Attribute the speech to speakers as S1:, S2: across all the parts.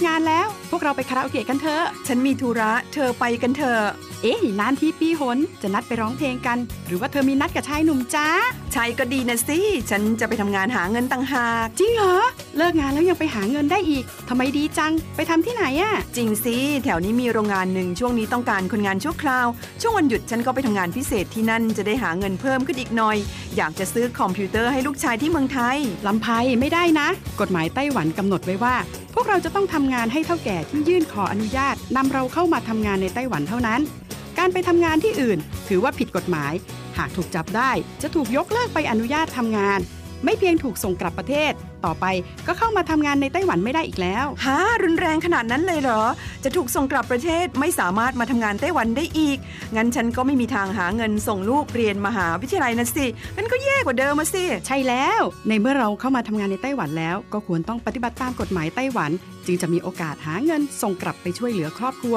S1: กงานแล้ว พวกเราไปคาราโอเกะกันเถอะ
S2: ฉันมีธุระ เธอไปกันเถอะ
S1: เอ๊ะนานที่ปีหน จะนัดไปร้องเพลงกัน หรือว่าเธอมีนัดกับชายหนุ่มจ้า
S2: ใช่ก็ดีนะสิ ฉันจะไปทำงานหาเงินต่างหาก
S1: จริงเหรอ เลิกงานแล้วยังไปหาเงินได้อีก ทำไมดีจัง ไปทำที่ไหนอะ
S2: จริงสิ แถวนี้มีโรงงานหนึ่งช่วงนี้ต้องการคนงานชั่วคราว ช่วงวันหยุดฉันก็ไปทำงานพิเศษที่นั่นจะได้หาเงินเพิ่มขึ้นอีกหน่อย อยากจะซื้อคอมพิวเตอร์ให้ลูกชายที่เมืองไทย
S1: ลำไพไม่ได้นะ กฎหมายไต้หวันกำหนดไว้ว่า พวกเราจะต้องทำงานให้เท่าแก่ที่ยื่นขออนุญาตนำเราเข้ามาทำงานในไต้หวันเท่านั้น การไปทำงานที่อื่น ถือว่าผิดกฎหมาย หากถูกจับได้จะถูกยกเลิกไปอนุญาตทำงาน ไม่เพียงถูกส่งกลับประเทศ ต่อไปก็เข้ามาทำงานในไต้หวันไม่ได้อีกแล้ว
S2: ฮะรุนแรงขนาดนั้นเลยเหรอ จะถูกส่งกลับประเทศไม่สามารถมาทำงานไต้หวันได้อีก งั้นฉันก็ไม่มีทางหาเงินส่งลูกเรียนมหาวิทยาลัยนะสิงั้นก็แย่กว่าเดิมมาสิ
S1: ใช่แล้ว ในเมื่อเราเข้ามาทำงานในไต้หวันแล้ว ก็ควรต้องปฏิบัติตามกฎหมายไต้หวัน จึงจะมีโอกาสหาเงินส่งกลับไปช่วยเหลือครอบครัว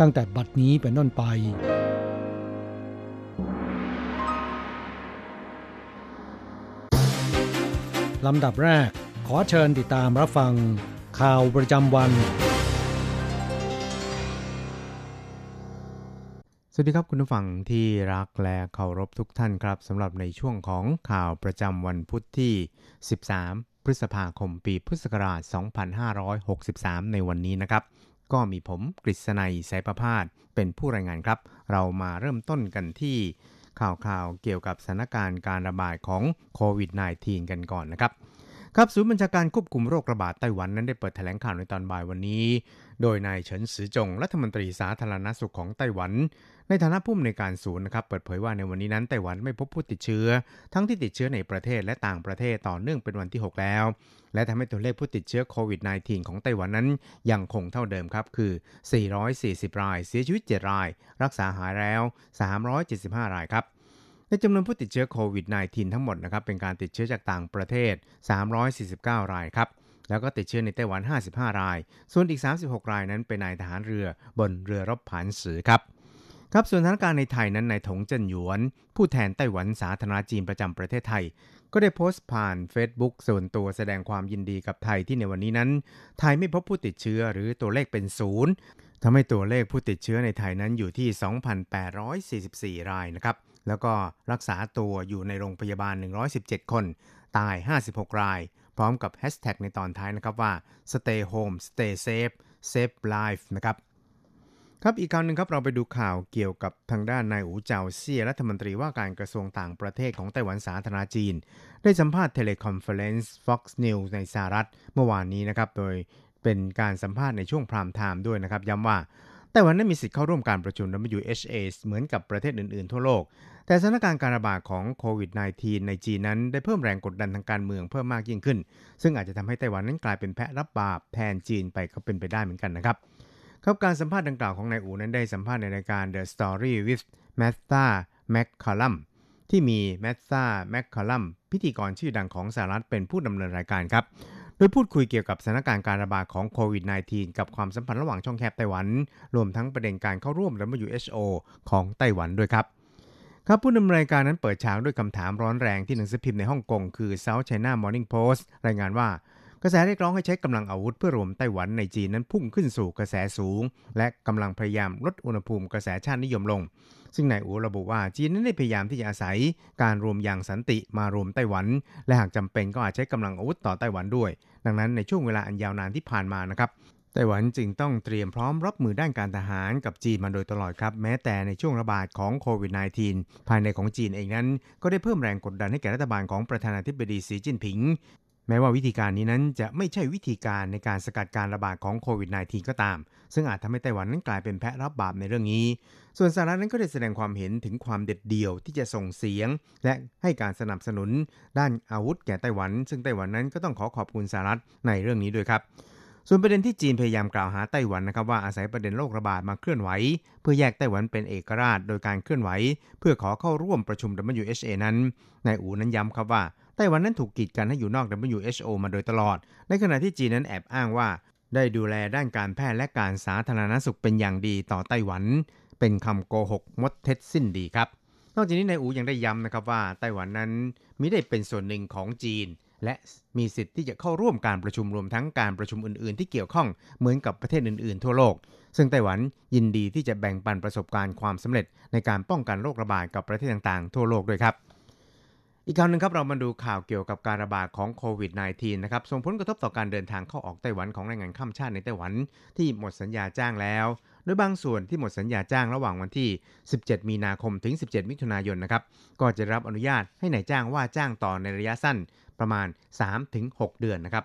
S3: ตั้งแต่บัดนี้เป็นต้นไป ลำดับแรกขอเชิญติดตามรับฟัง ข่าวประจำวัน
S4: สวัสดีครับคุณผู้ฟังที่รักและเคารพทุกท่านครับสำหรับในช่วงของข่าวประจำวันพุทธที่ 13 พฤษภาคมปีพุทธศักราช 2563 ในวันนี้นะครับ ก็มีผมกฤษณัยสายประพาสเป็นผู้รายงานครับ เรามาเริ่มต้นกันที่ข่าวข่าวเกี่ยวกับสถานการณ์การระบาดของโควิด -19 กันก่อนนะครับ ครับศูนย์บัญชาการควบคุมโรคระบาดไต้หวันนั้นได้เปิดแถลงข่าวในตอนบ่ายวันนี้ โดยนายเฉินซือจงรัฐมนตรีสาธารณสุขของไต้หวัน ในฐานะผู้อำนวยการศูนย์นะครับเปิดเผยว่าในวันนี้นั้นไต้หวันไม่พบผู้ติดเชื้อ ทั้งที่ติดเชื้อในประเทศและต่างประเทศต่อเนื่องเป็นวันที่ 6 แล้ว และทำให้ตัวเลขผู้ติดเชื้อโควิด -19 ของไต้หวันนั้นยังคงเท่าเดิมครับคือ 440 ราย เสียชีวิต 7 ราย รักษาหายแล้ว 375 รายครับในจำนวนผู้ติดเชื้อโควิด -19 ทั้งหมดนะครับเป็นการติดเชื้อจากต่างประเทศ 349 รายครับแล้วก็ติดเชื้อในไต้หวัน 55 ราย ส่วนอีก 36 รายนั้นเป็นนายทหารเรือบนเรือรบผานสือครับ ครับส่วนสถานการณ์ในไทยนั้นนายถงเจินหยวน ผู้แทนไต้หวันสาธารณจีนประจำประเทศไทย ก็ได้โพสต์ผ่าน Facebook ส่วนตัวแสดงความยินดีกับไทยที่ในวันนี้นั้น ไทยไม่พบผู้ติดเชื้อหรือตัวเลขเป็นศูนย์ทำให้ตัวเลขผู้ติดเชื้อในไทยนั้นอยู่ที่ 2,844 รายนะครับ แล้วก็รักษาตัวอยู่ในโรงพยาบาล 117 คน ตาย 56 ราย พร้อมกับแฮชแท็กในตอนท้ายนะครับว่า stay home stay safe save life นะครับ ครับอีกข่าวหนึ่งครับเราไปดูข่าวเกี่ยวกับทางด้านนายอู๋เจาเซี่ยรัฐมนตรีว่าการกระทรวงต่างประเทศของไต้หวันสาธารณจีน ได้สัมภาษณ์ teleconference Fox News ในสหรัฐเมื่อวานนี้นะครับโดยเป็นการสัมภาษณ์ในช่วง prime time ด้วยนะครับย้ำว่าไต้หวันนั้นมีสิทธิ์เข้าร่วมการประชุม WHA เหมือนกับประเทศอื่นๆ ทั่วโลก แต่สถานการณ์การระบาดของโควิด -19 ในจีนนั้นได้เพิ่มแรงกดดันทางการเมืองเพิ่มมากยิ่งขึ้น ซึ่งอาจจะทำให้ไต้หวันนั้นกลายเป็นแพะรับบาปแทนจีนไปก็เป็นไปได้เหมือนกันนะครับ ครับการสัมภาษณ์ดังกล่าวของนายอูนั้นได้สัมภาษณ์ในรายการ The Story with Martha McCallum ที่มี Martha McCallum พิธีกรชื่อดังของสหรัฐเป็นผู้ดำเนินรายการครับ โดยพูดคุยเกี่ยวกับสถานการณ์การระบาดของโควิด -19 กับความสัมพันธ์ระหว่างช่องแคบไต้หวัน รวมทั้งประเด็นการเข้าร่วม WHO ของไต้หวันด้วยครับครับผู้ดำเนินรายการนั้นเปิดฉากด้วยคำถามร้อนแรงที่หนังสือพิมพ์ในฮ่องกงคือ South China Morning Post รายงานว่า กระแสเรียกร้องให้ใช้กำลังอาวุธเพื่อรวมไต้หวันในจีนนั้นพุ่งขึ้นสู่กระแสสูง และกำลังพยายามลดอุณหภูมิกระแสชาตินิยมลง ซึ่งนายอูระบุว่าจีนนั้นได้พยายามที่จะอาศัย การรวมอย่างสันติมารวมไต้หวัน และหากจำเป็นก็อาจใช้กำลังอาวุธต่อไต้หวันด้วย ดังนั้นในช่วงเวลาอันยาวนานที่ผ่านมานะครับไต้หวันจึงต้องเตรียมพร้อมรับมือด้านการทหารกับจีนมาโดยตลอดครับ แม้แต่ในช่วงระบาดของโควิด -19 ภายในของจีนเองนั้น ก็ได้เพิ่มแรงกดดันให้แก่รัฐบาลของประธานาธิบดีสีจิ้นผิง แม้ว่าวิธีการนี้นั้นจะไม่ใช่วิธีการในการสกัดการระบาดของโควิด -19 ก็ตาม ซึ่งอาจทำให้ไต้หวันนั้นกลายเป็นแพะรับบาปในเรื่องนี้ ส่วนสหรัฐนั้นก็ได้แสดงความเห็นถึงความเด็ดเดี่ยวที่จะส่งเสียง และให้การสนับสนุน ด้านอาวุธแก่ไต้หวัน ซึ่งไต้หวันนั้นก็ต้องขอขอบคุณสหรัฐในเรื่องนี้ด้วยครับส่วนประเด็นที่จีนพยายามกล่าวหาไต้หวันนะครับว่าอาศัยประเด็นโรคระบาดมาเคลื่อนไหว เพื่อแยกไต้หวันเป็นเอกราช โดยการเคลื่อนไหว เพื่อขอเข้าร่วมประชุม WHA นั้นนายอูนั้นย้ำครับว่า ไต้หวันนั้นถูกกีดกันให้อยู่นอก WHO มาโดยตลอด ในขณะที่จีนนั้นแอบอ้างว่า ได้ดูแลด้านการแพทย์และการสาธารณสุขเป็นอย่างดีต่อไต้หวัน เป็นคำโกหกมดเท็จสิ้นดีครับ นอกจากนี้นายอูยังได้ย้ำนะครับว่าไต้หวันนั้นมิได้เป็นส่วนหนึ่งของจีน และมีสิทธิ์ที่จะเข้าร่วมการประชุมรวมทั้งการประชุมอื่น ๆ ที่เกี่ยวข้องเหมือนกับประเทศอื่น ๆ ทั่วโลก ซึ่งไต้หวันยินดีที่จะแบ่งปันประสบการณ์ความสำเร็จในการป้องกันโรคระบาดกับประเทศต่าง ๆ ทั่วโลกด้วยครับ อีกคราวหนึ่งครับเรามาดูข่าวเกี่ยวกับการระบาดของโควิด -19 นะครับส่งผลกระทบต่อการเดินทางเข้าออกไต้หวันของแรงงานข้ามชาติในไต้หวันที่หมดสัญญาจ้างแล้วโดยบางส่วนที่หมดสัญญาจ้างระหว่างวันที่ 17 มีนาคมถึง 17 มิถุนายนนะครับก็จะรับอนุญาตให้นายจ้างว่าจ้างต่อในระยะสั้นประมาณ 3-6 เดือนนะครับ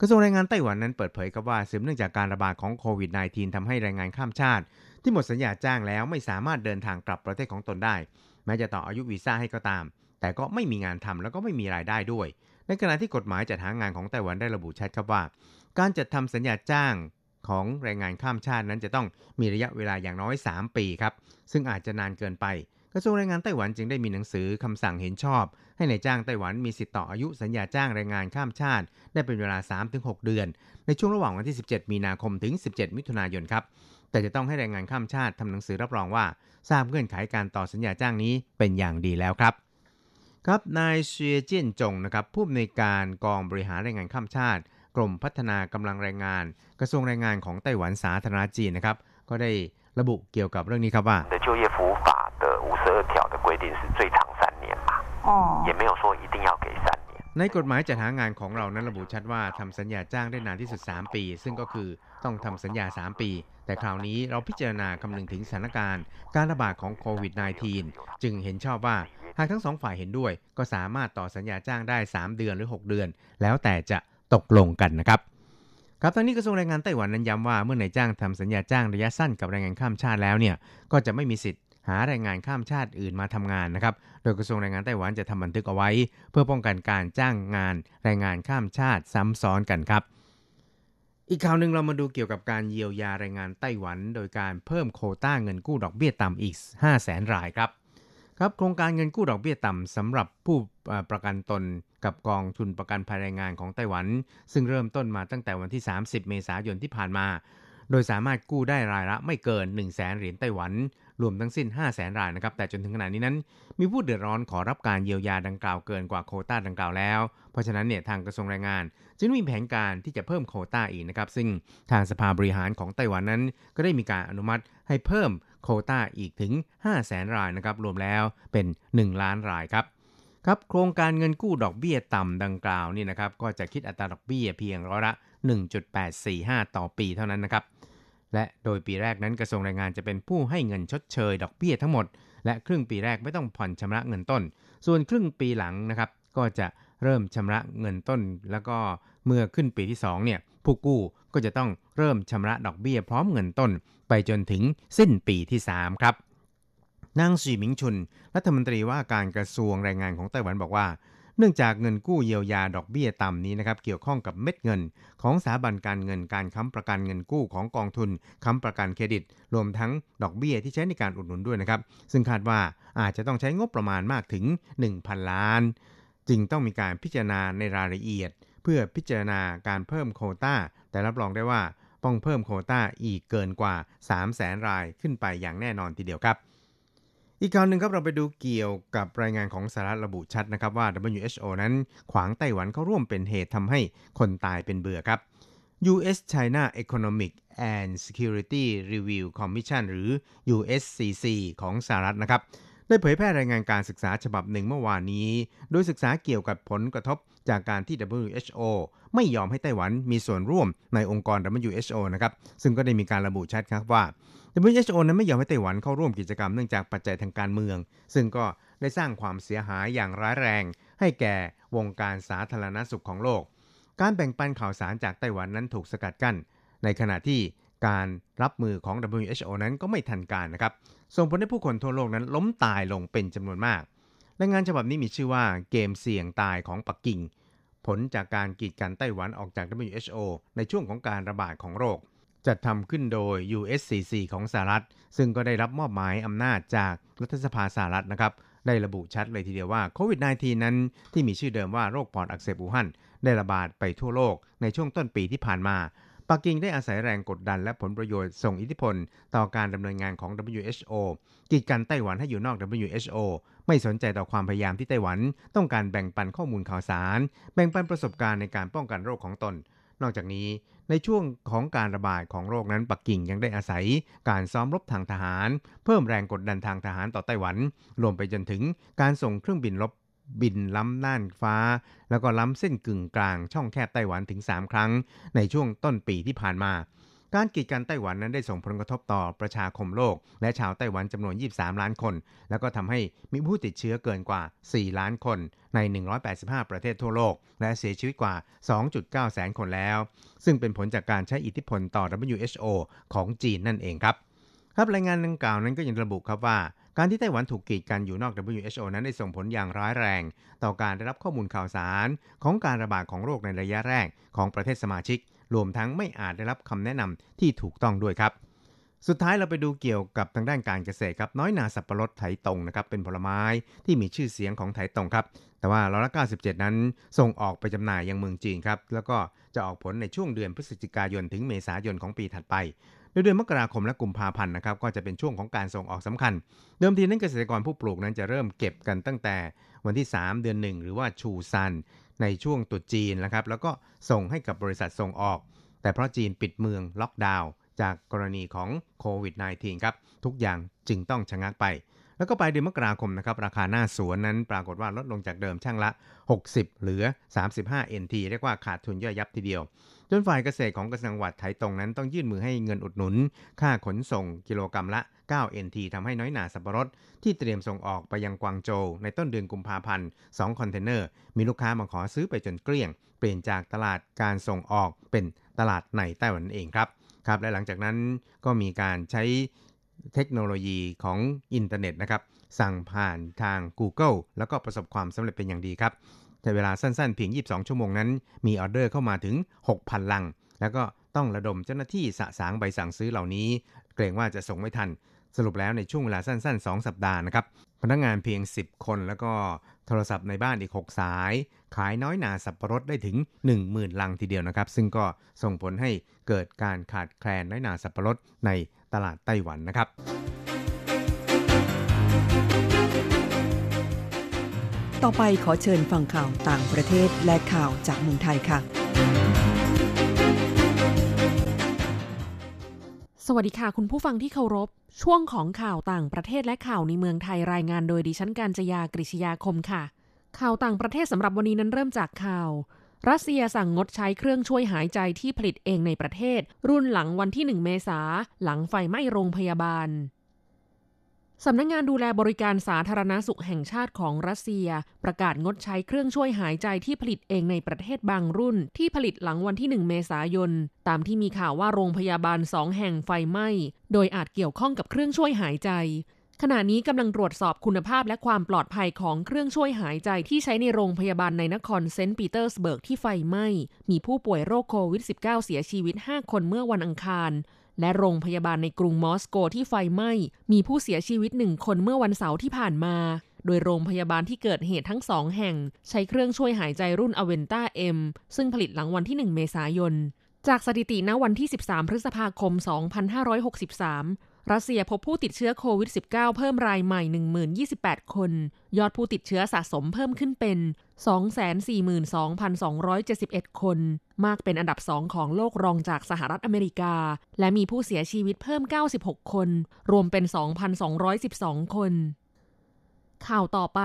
S4: กระทรวงแรงงานไต้หวันนั้นเปิดเผยกับว่าสืบเนื่องจากการระบาดของโควิด -19 ทำให้แรงงานข้ามชาติ ที่หมดสัญญาจ้างแล้วไม่สามารถเดินทางกลับประเทศของตนได้ แม้จะต่ออายุวีซ่าให้ก็ตาม แต่ก็ไม่มีงานทำแล้วก็ไม่มีรายได้ด้วย ในขณะที่กฎหมายจัดหางานของไต้หวันได้ระบุชัดครับว่า การจัดทำสัญญาจ้างของแรงงานข้ามชาตินั้นจะต้องมีระยะเวลาอย่างน้อย 3 ปีครับ ซึ่งอาจจะนานเกินไป กระทรวงแรงงานไต้หวันจึงได้มีหนังสือคำสั่งเห็นชอบ ให้ในายจ้างไต้หวันมีสิทธิ์ต่ออายุสัญญาจ้างแรงงานข้ามชาติ ได้เป็นเวลา 3-6 เดือน ในช่วงระหว่างวันที่ 17 มีนาคมถึง 17 มิถุนายนครับ แต่จะต้องให้แรงงานข้ามชาติทำหนังสือรับรองว่า ทราบเงื่อนไขการต่อสัญญาจ้างนี้เป็นอย่างดีแล้วครับ ครับนายเชียเจี้ยนจงนะครับผู้อำนวยการกองบริหารแรงงานข้ามชาติ กรมพัฒนากำลังแรงงาน กระทรวงแรงงานของไต้หวันสาธารณจีนนะครับ ก็ได้ระบุเกี่ยวกับเรื่องนี้ครับว่า
S5: 的就业服务法的五十二条的规定是最长三年嘛，
S6: 哦
S5: 也没有说一定要给三年。
S4: ในกฎหมายจัดหางานของเรานั้นระบุชัดว่าทำสัญญาจ้างได้นานที่สุด 3 ปี ซึ่งก็คือต้องทำสัญญา 3 ปี แต่คราวนี้เราพิจารณาคำนึงถึงสถานการณ์ การระบาดของโควิด -19 จึงเห็นชอบว่าหากทั้งสองฝ่ายเห็นด้วย ก็สามารถต่อสัญญาจ้างได้ 3 เดือนหรือ 6 เดือน แล้วแต่จะตกลงกันนะครับครับตอนนี้กระทรวงแรงงานไต้หวันนั้นย้ำว่าเมื่อนายจ้างทำสัญญาจ้างระยะสั้นกับแรงงานข้ามชาติแล้วเนี่ยก็จะไม่มีสิทธิ์ หาแรงงานข้ามชาติอื่นมาทำงานนะครับ โดยกระทรวงแรงงานไต้หวันจะทำบันทึกเอาไว้ เพื่อป้องกันการจ้างงานแรงงานข้ามชาติซ้ำซ้อนกันครับ อีกข่าวหนึ่งเรามาดูเกี่ยวกับการเยียวยาแรงงานไต้หวัน โดยการเพิ่มโคต้าเงินกู้ดอกเบี้ยต่ำอีก 5 0 0แสนรายครับครับโครงการเงินกู้ดอกเบี้ยต่ำสำหรับผู้ประกันตนกับกองทุนประกันภัยแรงงานของไต้หวัน ซึ่งเริ่มต้นมาตั้งแต่วันที่ 30 เมษายนที่ผ่านมา โดยสามารถกู้ได้รายละไม่เกิน 1 0 0 0 0แสนเหรียญไต้หวัน รวมทั้งสิ้น 5 0 0แสนรายนะครับ แต่จนถึงขณะนี้นั้น มีผู้เดือดร้อนขอรับการเยียวยาดังกล่าวเกินกว่าโคต้าดังกล่าวแล้ว เพราะฉะนั้นเนี่ยทางกระทรวงแรงงาน จึงมีแผนการที่จะเพิ่มโคต้าอีกนะครับ ซึ่งทางสภาบริหารของไต้หวันนั้น ก็ได้มีการอนุมัติให้เพิ่มโคต้าอีกถึง 5 0 0แสนรายนะครับ รวมแล้วเป็น 1 ล้านรายครับครับโครงการเงินกู้ดอกเบี้ยต่ำดังกล่าวนี่นะครับก็จะคิดอัตราดอกเบี้ยเพียงร้อยละ 1.845 ต่อปีเท่านั้นนะครับ และโดยปีแรกนั้นกระทรวงแรงงานจะเป็นผู้ให้เงินชดเชย ดอกเบี้ยทั้งหมด และครึ่งปีแรกไม่ต้องผ่อนชำระเงินต้น ส่วนครึ่งปีหลังนะครับก็จะเริ่มชำระเงินต้น แล้วก็เมื่อขึ้นปีที่2เนี่ยผู้กู้ก็จะต้องเริ่มชำระดอกเบี้ยพร้อมเงินต้น ไปจนถึงสิ้นปีที่ 3 ครับนางสีหมิงชุน รัฐมนตรีว่าการกระทรวงแรงงานของไต้หวันบอกว่า เนื่องจากเงินกู้เยียวยาดอกเบี้ยต่ำนี้นะครับเกี่ยวข้องกับเม็ดเงิน ของสถาบันการเงินการค้ำประกันเงินกู้ของกองทุนค้ำประกันเครดิต รวมทั้งดอกเบี้ยที่ใช้ในการอุดหนุนด้วยนะครับ ซึ่งคาดว่าอาจจะต้องใช้งบประมาณมากถึง 1,000 ล้าน จึงต้องมีการพิจารณาในรายละเอียด เพื่อพิจารณาการเพิ่มโควต้า แต่รับรองได้ว่าต้องเพิ่มโควต้าอีกเกินกว่า 3 0 0แสนรายขึ้นไปอย่างแน่นอนทีเดียวครับ อีกข่าวหนึ่งครับเราไปดูเกี่ยวกับรายงานของสหรัฐระบุชัดนะครับว่า WHO นั้นขวางไต้หวันเข้าร่วมเป็นเหตุทำให้คนตายเป็นเบื่อครับ U.S. China Economic and Security Review Commission หรือ USCC ของสหรัฐนะครับ ได้เผยแพร่รายงานการศึกษาฉบับหนึ่งเมื่อวานนี้ โดยศึกษาเกี่ยวกับผลกระทบจากการที่ WHO ไม่ยอมให้ไต้หวันมีส่วนร่วมในองค์กร WHO นะครับ ซึ่งก็ได้มีการระบุชัดครับว่า WHO นั้นไม่ยอมให้ไต้หวันเข้าร่วมกิจกรรมเนื่องจากปัจจัยทางการเมือง ซึ่งก็ได้สร้างความเสียหายอย่างร้ายแรง ให้แก่วงการสาธารณสุขของโลก การแบ่งปันข่าวสารจากไต้หวันนั้นถูกสกัดกั้น ในขณะที่การรับมือของ WHO นั้นก็ไม่ทันการนะครับ ส่งผลให้ผู้คนทั่วโลกนั้นล้มตายลงเป็นจำนวนมาก รายงานฉบับนี้มีชื่อว่าเกมเสี่ยงตายของปักกิ่ง ผลจากการกีดกันไต้หวันออกจาก WHO ในช่วงของการระบาดของโรค จัดทำขึ้นโดย USCC ของสหรัฐ ซึ่งก็ได้รับมอบหมายอำนาจจากรัฐสภาสหรัฐนะครับ ได้ระบุชัดเลยทีเดียวว่าโควิด -19 นั้นที่มีชื่อเดิมว่าโรคปอดอักเสบอู่ฮั่นได้ระบาดไปทั่วโลกในช่วงต้นปีที่ผ่านมาปักกิ่งได้อาศัยแรงกดดันและผลประโยชน์ส่งอิทธิพล ต่อการดำเนินงานของ WHO กีดกันไต้หวันให้อยู่นอก WHO ไม่สนใจต่อความพยายามที่ไต้หวัน ต้องการแบ่งปันข้อมูลข่าวสาร แบ่งปันประสบการณ์ในการป้องกันโรคของตน นอกจากนี้ในช่วงของการระบาดของโรคนั้นปักกิ่งยังได้อาศัยการซ้อมรบทางทหาร เพิ่มแรงกดดันทางทหารต่อไต้หวัน รวมไปจนถึงการส่งเครื่องบินรบบินล้ำน่านฟ้า แล้วก็ล้ำเส้นกึ่งกลางช่องแคบไต้หวันถึง 3 ครั้ง ในช่วงต้นปีที่ผ่านมา การกีดกันไต้หวันนั้นได้ส่งผลกระทบต่อประชาคมโลก และชาวไต้หวันจำนวน 23 ล้านคน แล้วก็ทำให้มีผู้ติดเชื้อเกินกว่า 4 ล้านคนใน 185 ประเทศทั่วโลก และเสียชีวิตกว่า 2.9 แสนคนแล้ว ซึ่งเป็นผลจากการใช้อิทธิพลต่อ WHO ของจีนนั่นเองครับ ครับรายงานดังกล่าวนั้นก็ยังระบุครับว่าการที่ไต้หวันถูกกีดกันอยู่นอก WHO นั้นได้ส่งผลอย่างร้ายแรง ต่อการได้รับข้อมูลข่าวสารของการระบาดของโรคในระยะแรกของประเทศสมาชิก รวมทั้งไม่อาจได้รับคำแนะนำที่ถูกต้องด้วยครับ สุดท้ายเราไปดูเกี่ยวกับทางด้านการเกษตรครับ น้อยนาสับปะรดไถตรงนะครับ เป็นผลไม้ที่มีชื่อเสียงของไถตรงครับ แต่ว่าร้อยละ97 นั้นส่งออกไปจำหน่ายยังเมืองจีนครับ แล้วก็จะออกผลในช่วงเดือนพฤศจิกายนถึงเมษายนของปีถัดไปโดยเดือนมกราคมและกุมภาพันธ์นะครับก็จะเป็นช่วงของการส่งออกสำคัญ เดิมทีนั้นเกษตรกรผู้ปลูกนั้นจะเริ่มเก็บกันตั้งแต่วันที่ 3 เดือน 1 หรือว่าชูซัน ในช่วงตรุษจีนนะครับ แล้วก็ส่งให้กับบริษัทส่งออก แต่เพราะจีนปิดเมืองล็อกดาวน์จากกรณีของโควิด -19 ครับ ทุกอย่างจึงต้องชะงักไป แล้วก็ปลายเดือนมกราคมนะครับ ราคาหน้าสวนนั้นปรากฏว่าลดลงจากเดิมช่างละ 60 เหลือ 35 NT เรียกว่าขาดทุนย่อยยับทีเดียว จนฝ่ายเกษตรของกระทรวงจังหวัดไถตงนั้นต้องยื่นมือให้เงินอุดหนุน ค่าขนส่งกิโลกรัมละ 9 NT ทำให้น้อยหน่าสับปะรดที่เตรียมส่งออกไปยังกวางโจวในต้นเดือนกุมภาพันธ์2คอนเทนเนอร์ มีลูกค้ามาขอซื้อไปจนเกลี้ยง เปลี่ยนจากตลาดการส่งออกเป็นตลาดในไต้หวันเองครับครับ และหลังจากนั้นก็มีการใช้เทคโนโลยีของอินเทอร์เน็ตนะครับ สั่งผ่านทาง Google แล้วก็ประสบความสำเร็จเป็นอย่างดีครับใช้เวลาสั้นๆ เพียง 22 ชั่วโมงนั้น มีออเดอร์เข้ามาถึง 6,000 ลัง แล้วก็ต้องระดมเจ้าหน้าที่สะสางใบสั่งซื้อเหล่านี้ เกรงว่าจะส่งไม่ทัน สรุปแล้วในช่วงเวลาสั้น ๆ 2 สัปดาห์นะครับ พนักงานเพียง 10 คนแล้วก็โทรศัพท์ในบ้านอีก 6 สาย ขายน้อยหนาสับปะรดได้ถึง 10,000 ลังทีเดียวนะครับ ซึ่งก็ส่งผลให้เกิดการขาดแคลนน้อยหนาสับปะรดในตลาดไต้หวันนะครับ
S2: ต่อไปขอเชิญฟังข่าวต่างประเทศและข่าวจากเมืองไทยค่ะ
S6: สวัสดีค่ะ คุณผู้ฟังที่เคารพ ช่วงของข่าวต่างประเทศและข่าวในเมืองไทยรายงานโดยดิฉันการจยากริชยาคมค่ะ ข่าวต่างประเทศสำหรับวันนี้นั้นเริ่มจากข่าว รัสเซียสั่งงดใช้เครื่องช่วยหายใจที่ผลิตเองในประเทศ รุ่นหลังวันที่ 1 เมษาหลังไฟไหม้โรงพยาบาล สำนักงงานดูแลบริการสาธารณสุขแห่งชาติของรัสเซีย ประกาศงดใช้เครื่องช่วยหายใจที่ผลิตเองในประเทศบางรุ่น ที่ผลิตหลังวันที่ 1 เมษายน ตามที่มีข่าวว่าโรงพยาบาลสองแห่งไฟไหม้ โดยอาจเกี่ยวข้องกับเครื่องช่วยหายใจ ขณะนี้กำลังตรวจสอบคุณภาพและความปลอดภัยของเครื่องช่วยหายใจที่ใช้ในโรงพยาบาลในนครเซนต์ปีเตอร์สเบิร์กที่ไฟไหม้ มีผู้ป่วยโรคโควิด -19 เสียชีวิต 5 คนเมื่อวันอังคาร และโรงพยาบาลในกรุงมอสโกที่ไฟไหม้ มีผู้เสียชีวิตหนึ่งคนเมื่อวันเสาร์ที่ผ่านมา โดยโรงพยาบาลที่เกิดเหตุทั้งสองแห่ง ใช้เครื่องช่วยหายใจรุ่น Aventa-M ซึ่งผลิตหลังวันที่ 1 เมษายน จากสถิติณวันที่ 13 พฤษภาคม 2563 รัสเซียพบผู้ติดเชื้อโควิด -19 เพิ่มรายใหม่ 1028 คน ยอดผู้ติดเชื้อสะสมเพิ่มขึ้นเป็น 242,271 คน มากเป็นอันดับสองของโลกรองจากสหรัฐอเมริกา และมีผู้เสียชีวิตเพิ่ม 96 คน รวมเป็น 2,212 คน ข่าวต่อไป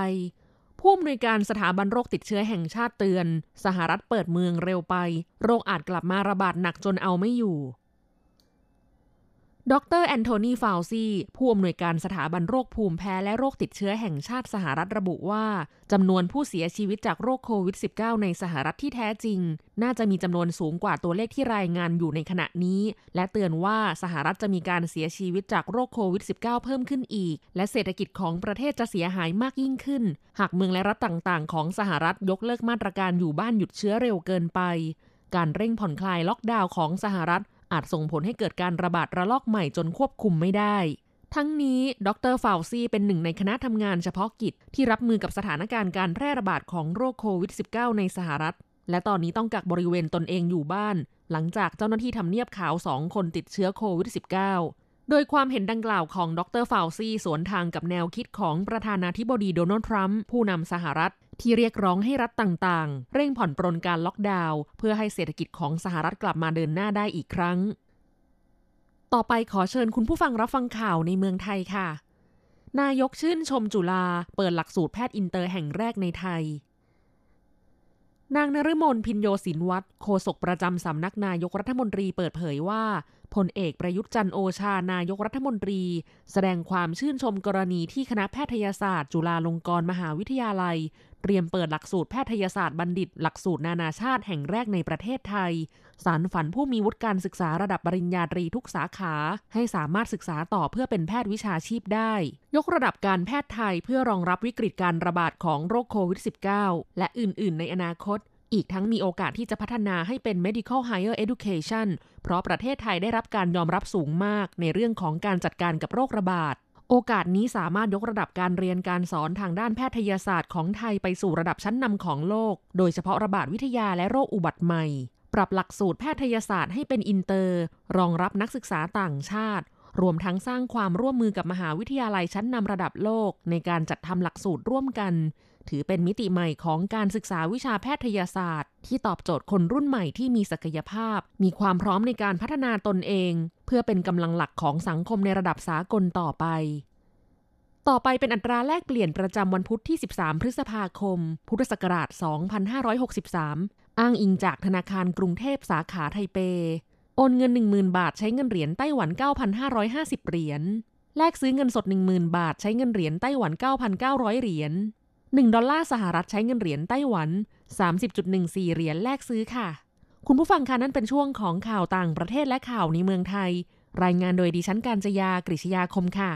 S6: ผู้อำนวยการสถาบันโรคติดเชื้อแห่งชาติเตือน สหรัฐเปิดเมืองเร็วไป โรคอาจกลับมาระบาดหนักจนเอาไม่อยู่ ดรแอนโทนี ฟาวซีผู้อำนวยการสถาบันโรคภูมิแพ้และโรคติดเชื้อแห่งชาติสหรัฐระบุว่า จำนวนผู้เสียชีวิตจากโรคโควิด -19 ในสหรัฐที่แท้จริง น่าจะมีจำนวนสูงกว่าตัวเลขที่รายงานอยู่ในขณะนี้ และเตือนว่าสหรัฐจะมีการเสียชีวิตจากโรคโควิด -19 เพิ่มขึ้นอีก และเศรษฐกิจของประเทศจะเสียหายมากยิ่งขึ้น หากเมืองและรัฐต่างๆ ของสหรัฐยกเลิกมาตรการอยู่บ้านหยุดเชื้อเร็วเกินไป การเร่งผ่อนคลายล็อกดาวน์ของสหรัฐ อาจส่งผลให้เกิดการระบาดระลอกใหม่จนควบคุมไม่ได้ทั้งนี้ ดรฟาวซีเป็นหนึ่งในคณะทำงานเฉพาะกิจ ที่รับมือกับสถานการณ์การแพร่ระบาดของโรคโควิด -19 ในสหรัฐ และตอนนี้ต้องกักบริเวณตนเองอยู่บ้าน หลังจากเจ้าหน้าที่ทำเนียบขาวสองคนติดเชื้อโควิด -19 โดยความเห็นดังกล่าวของดรฟาวซีสวนทางกับแนวคิดของประธานาธิบดีโดนัลด์ทรัมป์ผู้นำสหรัฐ ที่เรียกร้องให้รัฐต่างๆ เร่งผ่อนปรนการล็อกดาวน์เพื่อให้เศรษฐกิจของสหรัฐกลับมาเดินหน้าได้อีกครั้ง ต่อไปขอเชิญคุณผู้ฟังรับฟังข่าวในเมืองไทยค่ะ นายกชื่นชมจุฬาเปิดหลักสูตรแพทย์อินเตอร์แห่งแรกในไทยนางนฤมลภิญโญสินวัฒน์โฆษกประจำสำนักนายกรัฐมนตรีเปิดเผยว่าพลเอกประยุทธ์จันโอชานายกรัฐมนตรี แสดงความชื่นชมกรณีที่คณะแพทยศาสตร์ จุฬาลงกรณ์มหาวิทยาลัย เตรียมเปิดหลักสูตรแพทยศาสตร์บัณฑิต หลักสูตรนานาชาติแห่งแรกในประเทศไทย สารฝันผู้มีวุฒิการศึกษาระดับปริญญาตรีทุกสาขา ให้สามารถศึกษาต่อเพื่อเป็นแพทย์วิชาชีพได้ ยกระดับการแพทย์ไทยเพื่อรองรับวิกฤตการระบาดของโรคโควิด -19 และอื่น ๆ ในอนาคตอีกทั้งมีโอกาสที่จะพัฒนาให้เป็น medical higher education เพราะประเทศไทยได้รับการยอมรับสูงมากในเรื่องของการจัดการกับโรคระบาด โอกาสนี้สามารถยกระดับการเรียนการสอนทางด้านแพทยศาสตร์ของไทยไปสู่ระดับชั้นนำของโลก โดยเฉพาะระบาดวิทยาและโรคอุบัติใหม่ ปรับหลักสูตรแพทยศาสตร์ให้เป็นอินเตอร์ รองรับนักศึกษาต่างชาติ รวมทั้งสร้างความร่วมมือกับมหาวิทยาลัยชั้นนำระดับโลก ในการจัดทำหลักสูตรร่วมกัน ถือเป็นมิติใหม่ของการศึกษาวิชาแพทยศาสตร์ ที่ตอบโจทย์คนรุ่นใหม่ที่มีศักยภาพ มีความพร้อมในการพัฒนาตนเอง เพื่อเป็นกำลังหลักของสังคมในระดับสากลต่อไปต่อไปเป็นอัตราแลกเปลี่ยนประจำวันพุธที่ 13 พฤษภาคม พุทธศักราช 2563 อ้างอิงจากธนาคารกรุงเทพสาขาไทเป โอนเงิน 10,000 บาทใช้เงินเหรียญไต้หวัน 9,550 เหรียญ แลกซื้อเงินสด 10,000 บาทใช้เงินเหรียญไต้หวัน 9,900 เหรียญ 1 ดอลลาร์สหรัฐใช้เงินเหรียญไต้หวัน 30.14 เหรียญแลกซื้อค่ะ คุณผู้ฟังคะนั่นเป็นช่วงของข่าวต่างประเทศและข่าวในเมืองไทย รายงานโดยดิฉันการจยากริชยาคมค่ะ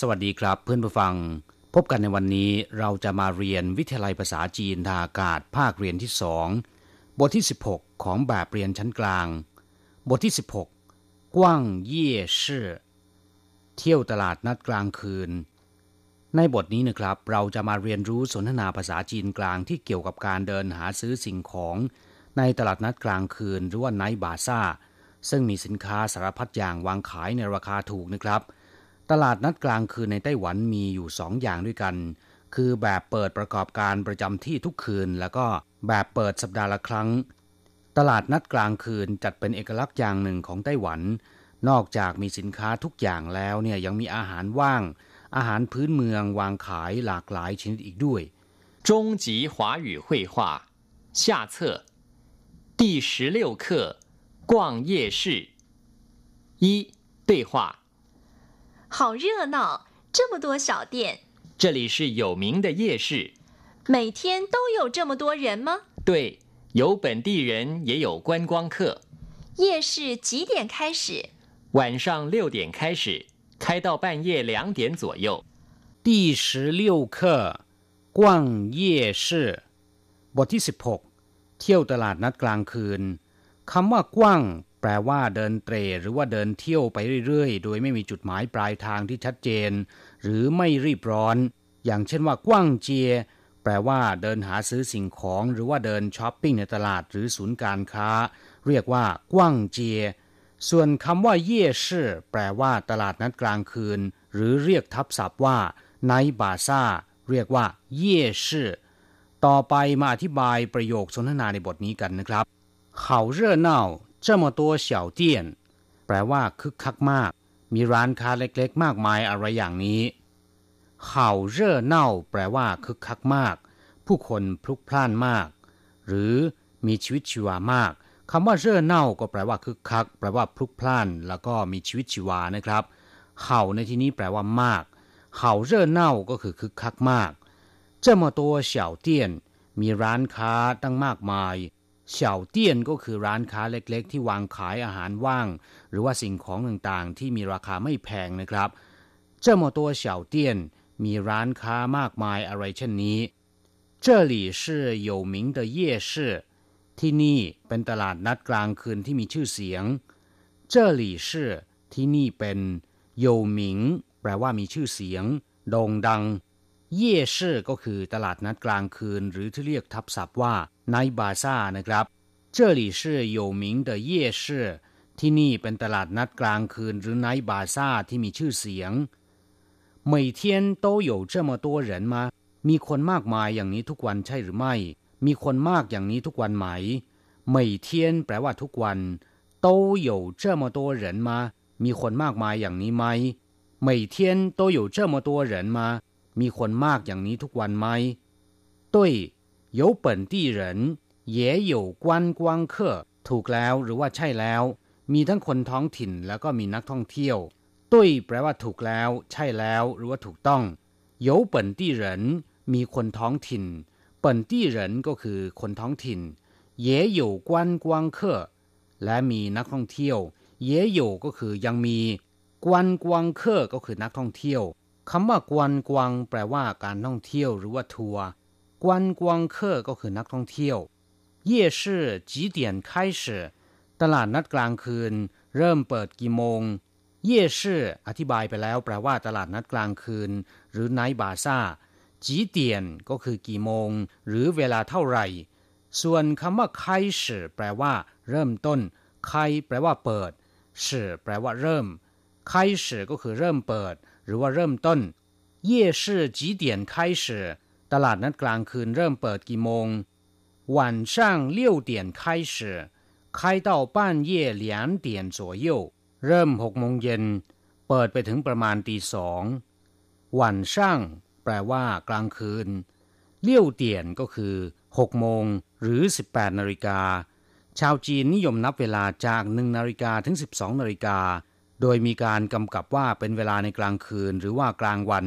S7: สวัสดีครับเพื่อนผู้ฟัง พบกันในวันนี้เราจะมาเรียนวิทยาลัยภาษาจีนทางอากาศภาคเรียนที่สองบทที่ 16 ของแบบเรียนชั้นกลาง บทที่ 16 กว้างเย่ชื่อเที่ยวตลาดนัดกลางคืน ในบทนี้นะครับ เราจะมาเรียนรู้สนทนาภาษาจีนกลางที่เกี่ยวกับการเดินหาซื้อสิ่งของในตลาดนัดกลางคืนหรือว่าไนท์บาซ่าซึ่งมีสินค้าสารพัดอย่างวางขายในราคาถูกนะครับ ตลาดนัดกลางคืนในไต้หวันมีอยู่สองอย่างด้วยกัน คือแบบเปิดประกอบการประจำที่ทุกคืน แล้วก็แบบเปิดสัปดาห์ละครั้ง ตลาดนัดกลางคืนจัดเป็นเอกลักษณ์อย่างหนึ่งของไต้หวัน นอกจากมีสินค้าทุกอย่างแล้วเนี่ยยังมีอาหารว่าง อาหารพื้นเมืองวางขายหลากหลายชนิดอีกด้วย
S8: 中级华语绘画下册第十六课逛夜市一对话
S9: 好热闹，这么多小店。
S8: 这里是有名的夜市，
S9: 每天都有这么多人吗？
S8: 对，有本地人，也有观光客。
S9: 夜市几点开始？
S8: 晚上六点开始，开到半夜两点左右。
S7: 第十六课逛夜市บทที่สิบหกเที่ยวตลาดนัดกลางคืนคำว่ากว้าง แปลว่าเดินเตรหรือว่าเดินเที่ยวไปเรื่อยๆ โดยไม่มีจุดหมายปลายทางที่ชัดเจน หรือไม่รีบร้อน อย่างเช่นว่ากว้างเจีย แปลว่าเดินหาซื้อสิ่งของ หรือว่าเดินช้อปปิ้งในตลาดหรือศูนย์การค้า เรียกว่ากว้างเจีย ส่วนคำว่าเย่ชื่อแปลว่าตลาดนัดกลางคืน หรือเรียกทับศัพท์ว่าไนบาซ่าเรียกว่า เย่ชื่อต่อไปมาอธิบายประโยคสนทนาในบทนี้กันนะครับเขาเร่อเน่า 这么多小店แปลว่าคึกคักมาก มีร้านค้าเล็กๆ มากมายอะไรอย่างนี้เห่าเร่อเน่าแปลว่าคึกคักมาก ผู้คนพลุกพล่านมาก หรือมีชีวิตชีวามากคำว่าเร่อเน่าก็แปลว่าคึกคัก แปลว่าพลุกพล่าน แล้วก็มีชีวิตชีวานะครับเห่าในที่นี้แปลว่ามากเห่าเร่อเน่าก็คือคึกคักมาก这么多小店มีร้านค้าตั้งมากมาย เฉาเตี้ยนก็คือร้านค้าเล็กๆ ที่วางขายอาหารว่าง หรือว่าสิ่งของต่างๆ ที่มีราคาไม่แพงนะครับเจ้าโมตัวเฉาเตี้ยนมีร้านค้ามากมายอะไรเช่นนี้这里是有名的夜市ที่นี่เป็นตลาดนัดกลางคืนที่มีชื่อเสียง这里是ที่นี่เป็น有名แปลว่ามีชื่อเสียงโด่งดัง เย่ชื่อก็คือตลาดนัดกลางคืน หรือที่เรียกทับศัพท์ว่าไนบาซ่านะครับ这里是有名的夜市ที่นี่เป็นตลาดนัดกลางคืน หรือไนบาซ่าที่มีชื่อเสียง每天都有这么多人吗มีคนมากมายอย่างนี้ทุกวันใช่หรือไม่ มีคนมากอย่างนี้ทุกวันไหม每天แปลว่าทุกวัน都有这么多人吗มีคนมากมายอย่างนี้ไหม每天都有这么多人吗 มีคนมากอย่างนี้ทุกวันไหม对有本地人也有观光客ถูกแล้วหรือว่าใช่แล้ว มีทั้งคนท้องถิ่นแล้วก็มีนักท่องเที่ยวตุ้ยแปลว่าถูกแล้ว ใช่แล้ว หรือว่าถูกต้อง有本地人มีคนท้องถิ่น本地人ก็คือคนท้องถิ่น也有观光客และมีนักท่องเที่ยว也有ก็คือยังมีกวนกวางเคอก็คือนักท่องเที่ยว คำว่ากวนกวางแปลว่าการท่องเที่ยวหรือว่าทัวร์กวนกวางเคก็คือนักท่องเที่ยวเย่ชื่อจีเตียนไคชตลาดนัดกลางคืน เริ่มเปิดกี่โมง เย่ชื่ออธิบายไปแล้วแปลว่าตลาดนัดกลางคืน หรือไนบาซาจีเตียนก็คือกี่โมง หรือเวลาเท่าไหร่ ส่วนคำว่าไคชแปลว่า เริ่มต้นไคแปลว่าเปิดชื่อแปลว่าเริ่มไคชก็คือเริ่มเปิด หรือว่าเริ่มต้น夜市几点开始 ตลาดนัดกลางคืนเริ่มเปิดกี่โมง晚上六点开始开到半夜两点左右เริ่มหกโมงเย็นเปิดไปถึงประมาณตีสองวันช่างแปลว่ากลางคืนเลี่ยวเตียนก็คือหกโมงหรือ 18นาฬิกาชาวจีนนิยมนับเวลาจาก1นาฬิกาถึง 12นาฬิกา โดยมีการกำกับว่าเป็นเวลาในกลางคืนหรือว่ากลางวัน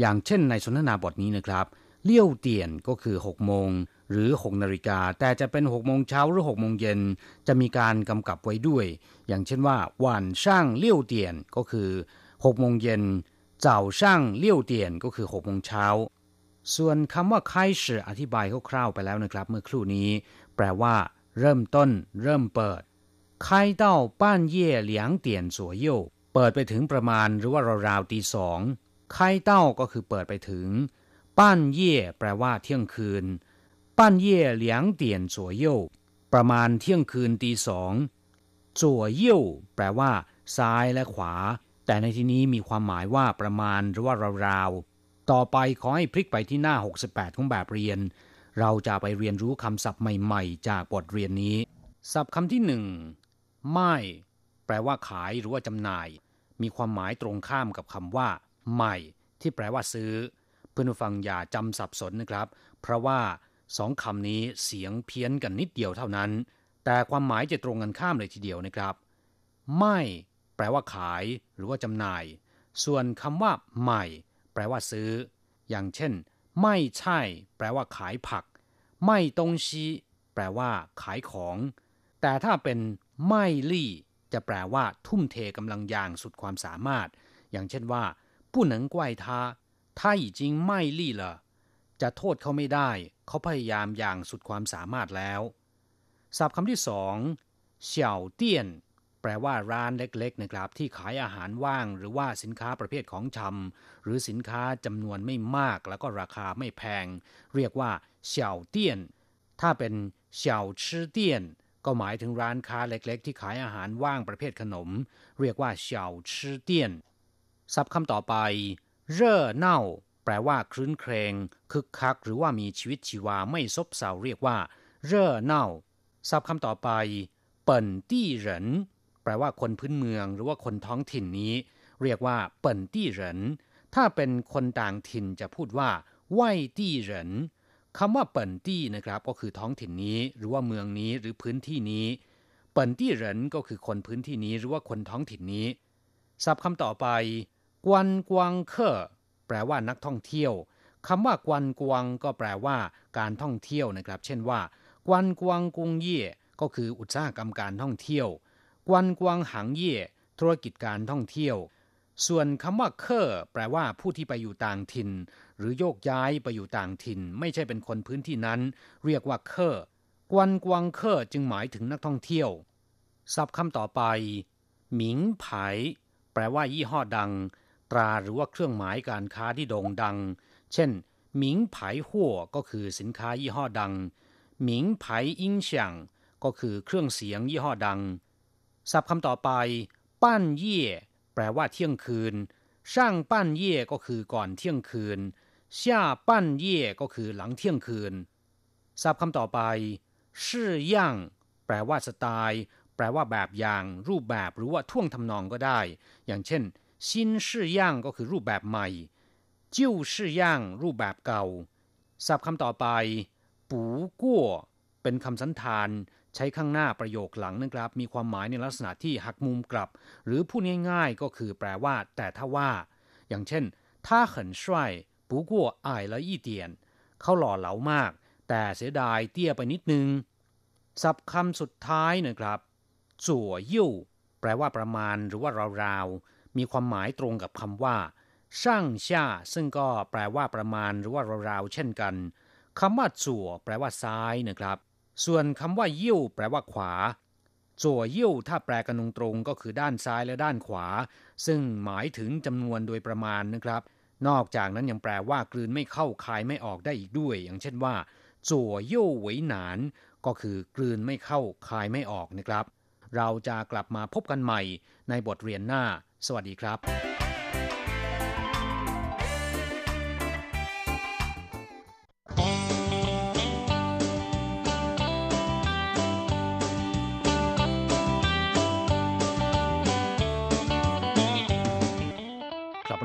S7: อย่างเช่นในสนทนาบทนี้นะครับ เลี่ยวเตียนก็คือ 6 โมง หรือ 6 นาฬิกา แต่จะเป็น 6 โมงเช้าหรือ 6 โมงเย็น จะมีการกำกับไว้ด้วย อย่างเช่นว่า วันช่างเลี่ยวเตียนก็คือ 6 โมงเย็นเจ้าช่างเลี่ยวเตียนก็คือ 6 โมงเช้าส่วนคำว่า开始อธิบายคร่าวๆไปแล้วนะครับ เมื่อครู่นี้ แปลว่า เริ่มต้น เริ่มเปิด 开到半夜两点左右เปิดไปถึงประมาณหรือว่าราวๆตีสอง开到ก็คือเปิดไปถึงป้านเย่แปลว่าเที่ยงคืนป้านเย่两点左右ประมาณเที่ยงคืนตีสอง左右แปลว่า ซ้ายและขวา แต่ในที่นี้มีความหมายว่าประมาณหรือว่าราวๆต่อไปขอให้พลิกไปที่หน้า 68 ของแบบเรียน เราจะไปเรียนรู้คำศัพท์ใหม่ๆ จากบทเรียนนี้ ศัพท์คำที่หนึ่ง ไม่ แปลว่าขายหรือว่าจำหน่าย มีความหมายตรงข้ามกับคำว่า ใหม่ ที่แปลว่าซื้อ เพื่อนู้ฟังอย่าจำสับสนนะครับ เพราะว่าสองคำนี้เสียงเพี้ยนกันนิดเดียวเท่านั้น แต่ความหมายจะตรงกันข้ามเลยทีเดียวนะครับ ไม่ แปลว่าขาย หรือว่าจำหน่าย ส่วนคำว่า ใหม่ แปลว่าซื้อ อย่างเช่น ไม่ใช่ แปลว่าขายผัก ไม่ตงชีแปลว่า ขายของ แต่ถ้าเป็น ไม่ลี่ จะแปลว่าทุ่มเทกำลังอย่างสุดความสามารถ อย่างเช่นว่าผู้หนังไกวทาถ้าอีจริงไม่ลี่ละจะโทษเขาไม่ได้ เขาพยายามอย่างสุดความสามารถแล้วศัพท์คำที่สองเฉาเตี้ยน แปลว่าร้านเล็กๆนะครับ ที่ขายอาหารว่าง หรือว่าสินค้าประเภทของชำหรือสินค้าจำนวนไม่มากแล้วก็ราคาไม่แพง เรียกว่าเฉาเตี้ยน ถ้าเป็นเฉาชื่อเตี้ยน ก็หมายถึงร้านค้าเล็กๆ ที่ขายอาหารว่างประเภทขนม เรียกว่าเสี่ยวชื่อเตี้ยนศัพท์คำต่อไป เร่อเน่า แปลว่าคลื้นเครง คึกคัก หรือว่ามีชีวิตชีวาไม่ซบเซาเรียกว่า เร่อเน่าศัพท์คำต่อไป เปิ่นตี้เหรินแปลว่าคนพื้นเมือง หรือว่าคนท้องถิ่นนี้ เรียกว่า เปิ่นตี้เหรินถ้าเป็นคนต่างถิ่นจะพูดว่าไหวตี้เหริน คำว่าเปิ่นตี้นะครับก็คือท้องถิ่นนี้ หรือว่าเมืองนี้หรือพื้นที่นี้เปิ่นตี้เหรินก็คือคนพื้นที่นี้หรือว่าคนท้องถิ่นนี้ศัพท์คำต่อไป กวนกวางเคอแปลว่านักท่องเที่ยวคำว่ากวนกวางก็แปลว่าการท่องเที่ยวนะครับ เช่นว่า กวนกวางกุงเย่ก็คืออุตสาหกรรมการท่องเที่ยว กวนกวางหางเย่ธุรกิจการท่องเที่ยว ส่วนคำว่าเคอแปลว่าผู้ที่ไปอยู่ต่างถิ่น หรือโยกย้ายไปอยู่ต่างถิ่น ไม่ใช่เป็นคนพื้นที่นั้น เรียกว่าเคอกวนกวางเคอจึงหมายถึงนักท่องเที่ยวศัพท์คำต่อไป หมิงไผแปลว่ายี่ห้อดัง ตราหรือว่าเครื่องหมายการค้าที่โด่งดัง เช่น หมิงไผ่หัวก็คือสินค้ายี่ห้อดัง หมิงไผ่อิงเฉียงก็คือเครื่องเสียงยี่ห้อดังศัพท์คำต่อไปป้านเย่ แปลว่าเที่ยงคืน ช่างปั้นเย่ก็คือก่อนเที่ยงคืนช่าปั้นเย่ก็คือหลังเที่ยงคืนทราบคำต่อไปชื่อย่างแปลว่าสไตล์แปลว่าแบบอย่าง รูปแบบหรือว่าท่วงทำนองก็ได้ อย่างเช่นชินชื่อย่างก็คือรูปแบบใหม่จิ้วชื่อย่างรูปแบบเก่าศัพท์คำต่อไป ปูกั่วเป็นคำสันธาน ใช้ข้างหน้าประโยคหลังนะครับ มีความหมายในลักษณะที่หักมุมกลับ หรือพูดง่ายๆก็คือแปลว่า แต่ถ้าว่า อย่างเช่นถ้าขันช่วยปูกัวอายและยี่เตียน เขาหล่อเหลามาก แต่เสียดายเตี้ยไปนิดนึงสับคำสุดท้ายนะครับจั่วยิ่วแปลว่าประมาณหรือว่าราวๆ มีความหมายตรงกับคำว่าช่างชาซึ่งก็แปลว่าประมาณหรือว่าราวๆเช่นกันคำว่าจั่วแปลว่าซ้ายนะครับ ส่วนคำว่ายิ่วแปลว่าขวาจั่วยิ่วถ้าแปลกันตรงๆก็คือด้านซ้ายและด้านขวา ซึ่งหมายถึงจำนวนโดยประมาณนะครับ นอกจากนั้นยังแปลว่ากลืนไม่เข้าคายไม่ออกได้อีกด้วย อย่างเช่นว่าจั่วยิ่วหวยหนาน ก็คือกลืนไม่เข้าคายไม่ออกนะครับ เราจะกลับมาพบกันใหม่ในบทเรียนหน้า สวัสดีครับ